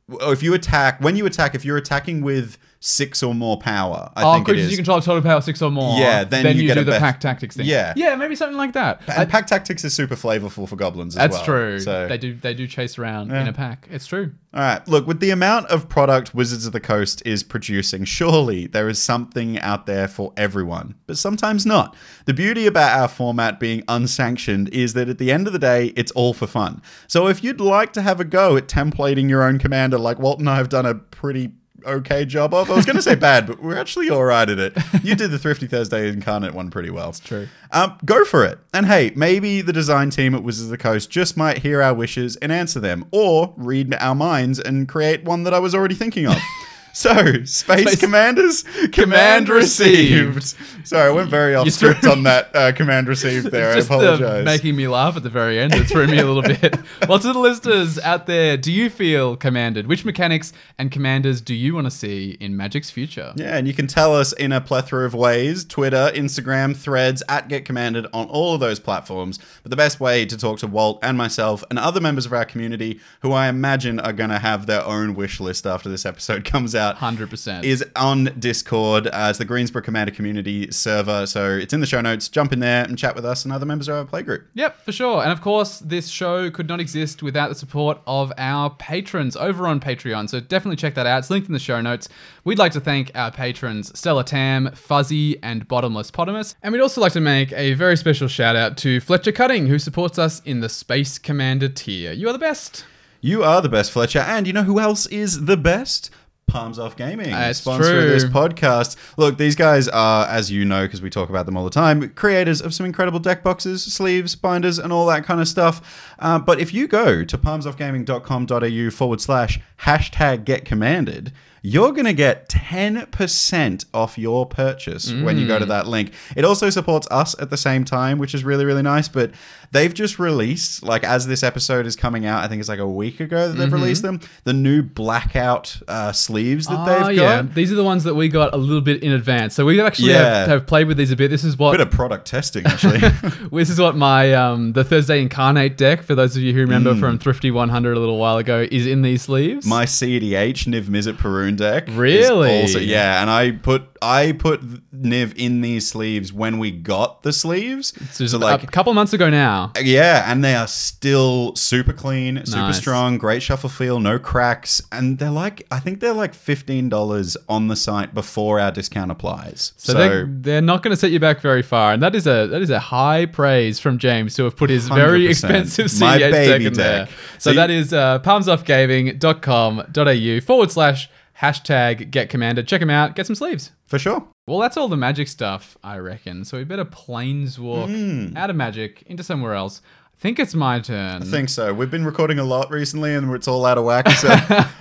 or if you attack when you attack, if you're attacking with six or more power, I oh, think it creatures you control total power six or more. Yeah, then you you, get do a the best- pack tactics thing. Yeah. yeah, maybe something like that. I- and pack tactics is super flavorful for goblins. As that's well. true. So They do they do chase around Yeah. in a pack. It's true. All right, look, with the amount of product Wizards of the Coast is producing, surely there is something out there for everyone, but sometimes not. The beauty about our format being unsanctioned is that at the end of the day, it's all for fun. So if you'd like to have a go at templating your own commander, like Walt and I have done a pretty okay job of, I was going to say (laughs) bad, but we're actually all right at it. You did the Thrifty Thursday Incarnate one pretty well. It's true. um, go for it. And hey, maybe the design team at Wizards of the Coast just might hear our wishes and answer them, or read our minds and create one that I was already thinking of. (laughs) (laughs) So, Space, Space- Commanders, command received. Sorry, I went very off script on that uh, command received (laughs) there. Just I the apologize. making me laugh at the very end. It threw me a little bit. (laughs) well, to the listeners out there, do you feel commanded? Which mechanics and commanders do you want to see in Magic's future? Yeah, and you can tell us in a plethora of ways Twitter, Instagram, threads, at Get Commanded on all of those platforms. But the best way to talk to Walt and myself and other members of our community, who I imagine are going to have their own wish list after this episode comes out, 100%. is on Discord as the Greensborough Commander Community server. So it's in the show notes. Jump in there and chat with us and other members of our playgroup. Yep, for sure. And of course, this show could not exist without the support of our patrons over on Patreon. So definitely check that out. It's linked in the show notes. We'd like to thank our patrons Stella Tam, Fuzzy, and Bottomless Potamus. And we'd also like to make a very special shout out to Fletcher Cutting, who supports us in the Space Commander tier. You are the best. You are the best, Fletcher. And you know who else is the best? Palms Off Gaming, That's sponsor of this podcast. Look, these guys are, as you know, because we talk about them all the time, creators of some incredible deck boxes, sleeves, binders, and all that kind of stuff. Uh, but if you go to palmsoffgaming.com.au forward slash hashtag get commanded, you're going to get 10% off your purchase when you Mm. go to that link. It also supports us at the same time, which is really, really nice. But they've just released, like, as this episode is coming out, I think it's like a week ago that they've Mm-hmm. released them, the new blackout uh, sleeves that Oh, they've yeah. got. These are the ones that we got a little bit in advance. So we actually Yeah. have, have played with these a bit. This is what A Bit of product testing, actually. (laughs) this is what my um the Thursday Incarnate deck, for those of you who remember from Thrifty 100 a little while ago, is in these sleeves. My CDH Niv Mizzet Parun deck. Really? Also, yeah, and I put I put Niv in these sleeves when we got the sleeves. so So, like a couple months ago now. Yeah, and they are still super clean, super Nice. strong, great shuffle feel, no cracks, and they're like I think they're like fifteen dollars on the site before our discount applies. So, So, they're, they're not going to set you back very far, and that is a that is a high praise from James to have put his very 100%. expensive CDH deck in there. So, So that you- is uh, palmsoffgaming.com.au forward slash hashtag get commanded. Check them out. Get some sleeves. for sure. Well, that's all the magic stuff, I reckon. So we better planeswalk Hmm. out of magic into somewhere else. I think it's my turn. I think so. We've been recording a lot recently, and it's all out of whack. So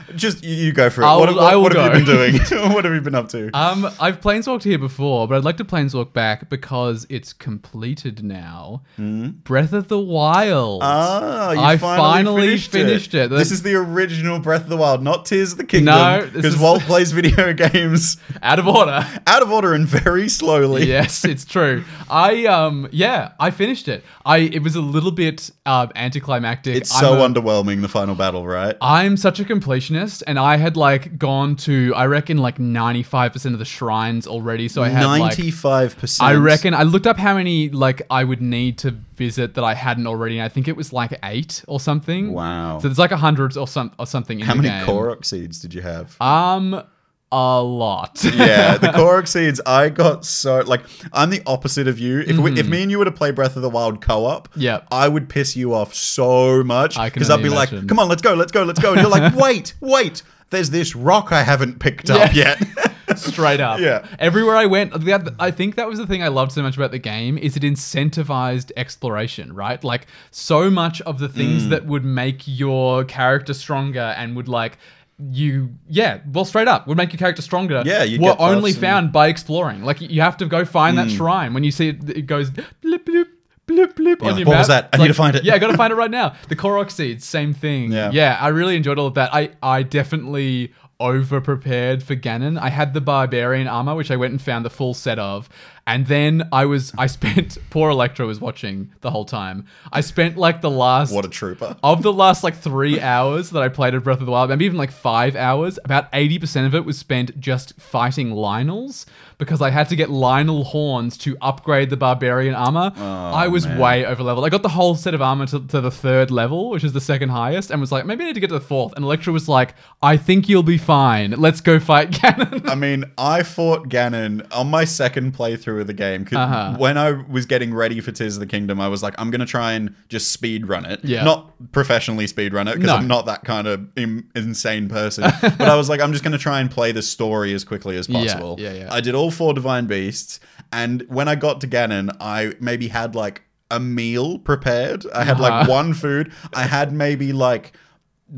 (laughs) just you, you go for it. I'll- what what, what have you been doing? (laughs) (laughs) what have you been up to? Um, I've planeswalked here before, but I'd like to planeswalk back because it's completed now. Breath of the Wild. Ah, you I finally, finally finished, finished it. it. This is the original Breath of the Wild, not Tears of the Kingdom. No, because is- Walt plays video games out of order. out of order and very slowly. yes, it's true. I um, yeah, I finished it. I it was a little bit um anticlimactic. It's I'm so a- underwhelming, the final battle, right? I'm such a completionist, and I had like gone to I reckon like 95% of the shrines already. So I had Ninety-five percent. I reckon I looked up how many like I would need to visit that I hadn't already. And I think it was like eight or something. Wow. So there's like a hundred or some or something in How many game. Korok seeds did you have? Um, a lot. (laughs) yeah, the Korok seeds. I got so like I'm the opposite of you. If we, if me and you were to play Breath of the Wild co-op, Mm-hmm. Yep. I would piss you off so much I can because I'd only be like, "Come on, let's go, let's go, let's go," and you're like, (laughs) "Wait, wait." There's this rock I haven't picked up Yeah. yet. (laughs) Straight up. Yeah. Everywhere I went, I think that was the thing I loved so much about the game is it incentivized exploration, right? Like so much of the things Mm. that would make your character stronger and would like you yeah well straight up would make your character stronger Yeah, you'd were only Mm. found by exploring like you have to go find that shrine when you see it it goes bloop bloop bloop bloop on your "What map. was that? I It's need to find it." yeah I gotta (laughs) find it right now the Korok seeds same thing Yeah. yeah I really enjoyed all of that I I definitely over prepared for Ganon. I had the barbarian armor, which I went and found the full set of. And then I was I spent (laughs) poor Electra was watching the whole time. I spent like the last what a trooper. (laughs) of the last like three hours that I played of Breath of the Wild, maybe even like five hours, about 80% of it was spent just fighting Lynels because I had to get Lynel horns to upgrade the barbarian armor. Oh, I was man. way over leveled. I got the whole set of armor to, to the third level, which is the second highest, and was like, maybe I need to get to the fourth. And Electra was like, I think you'll be fine. Let's go fight (laughs) Ganon. I mean, I fought Ganon on my second playthrough of the game. 'cause Uh-huh. When I was getting ready for Tears of the Kingdom, I was like, I'm going to try and just speed run it. Yeah. Not professionally speed run it, because No. I'm not that kind of Im- insane person. (laughs) but I was like, I'm just going to try and play the story as quickly as possible. yeah, yeah. I did all four Divine Beasts, and when I got to Ganon, I maybe had like a meal prepared. I had like Uh-huh. one food. I had maybe like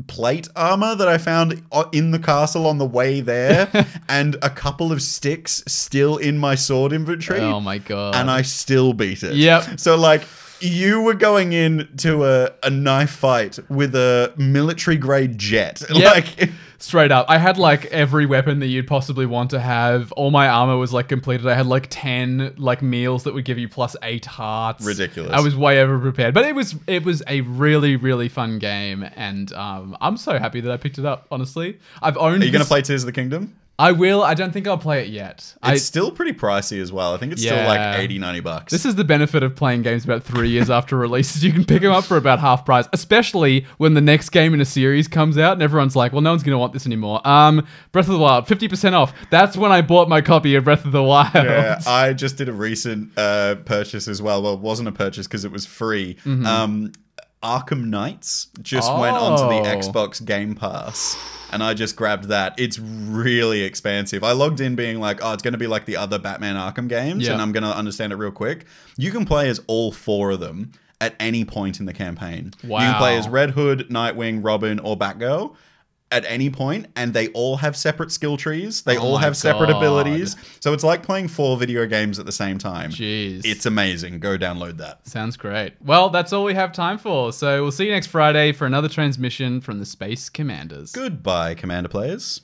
plate armor that I found in the castle on the way there, (laughs) and a couple of sticks still in my sword inventory. oh my god. And I still beat it. Yep. So like. You were going into a, a knife fight with a military grade jet. (laughs) Yep. Like Straight up. I had like every weapon that you'd possibly want to have. All my armor was like completed. I had like 10 like meals that would give you plus 8 hearts. Ridiculous. I was way over prepared. But it was it was a really really fun game and um I'm so happy that I picked it up, honestly. I've owned Are you going to play Tears of the Kingdom? I will. I don't think I'll play it yet. I It's still pretty pricey as well. I think it's still like 80, 90 bucks. This is the benefit of playing games about three years after releases. You can pick them up for about half price, especially when the next game in a series comes out and everyone's like, well, no one's going to want this anymore. Um, Breath of the Wild, 50% off. That's when I bought my copy of Breath of the Wild. yeah, (laughs) I just did a recent uh, purchase as well. Well, it wasn't a purchase because it was free. Um, Gotham Knights just went onto the Oh. Xbox Game Pass. And I just grabbed that. It's really expansive. I logged in being like, oh, it's going to be like the other Batman Arkham games, Yeah. and I'm going to understand it real quick. You can play as all four of them at any point in the campaign. Wow. You can play as Red Hood, Nightwing, Robin, or Batgirl at any point, and they all have separate skill trees. They Oh all have separate God. abilities. So it's like playing four video games at the same time. Jeez. It's amazing. Go download that. Sounds great. Well, that's all we have time for. So we'll see you next Friday for another transmission from the Space Commanders. Goodbye, Commander players.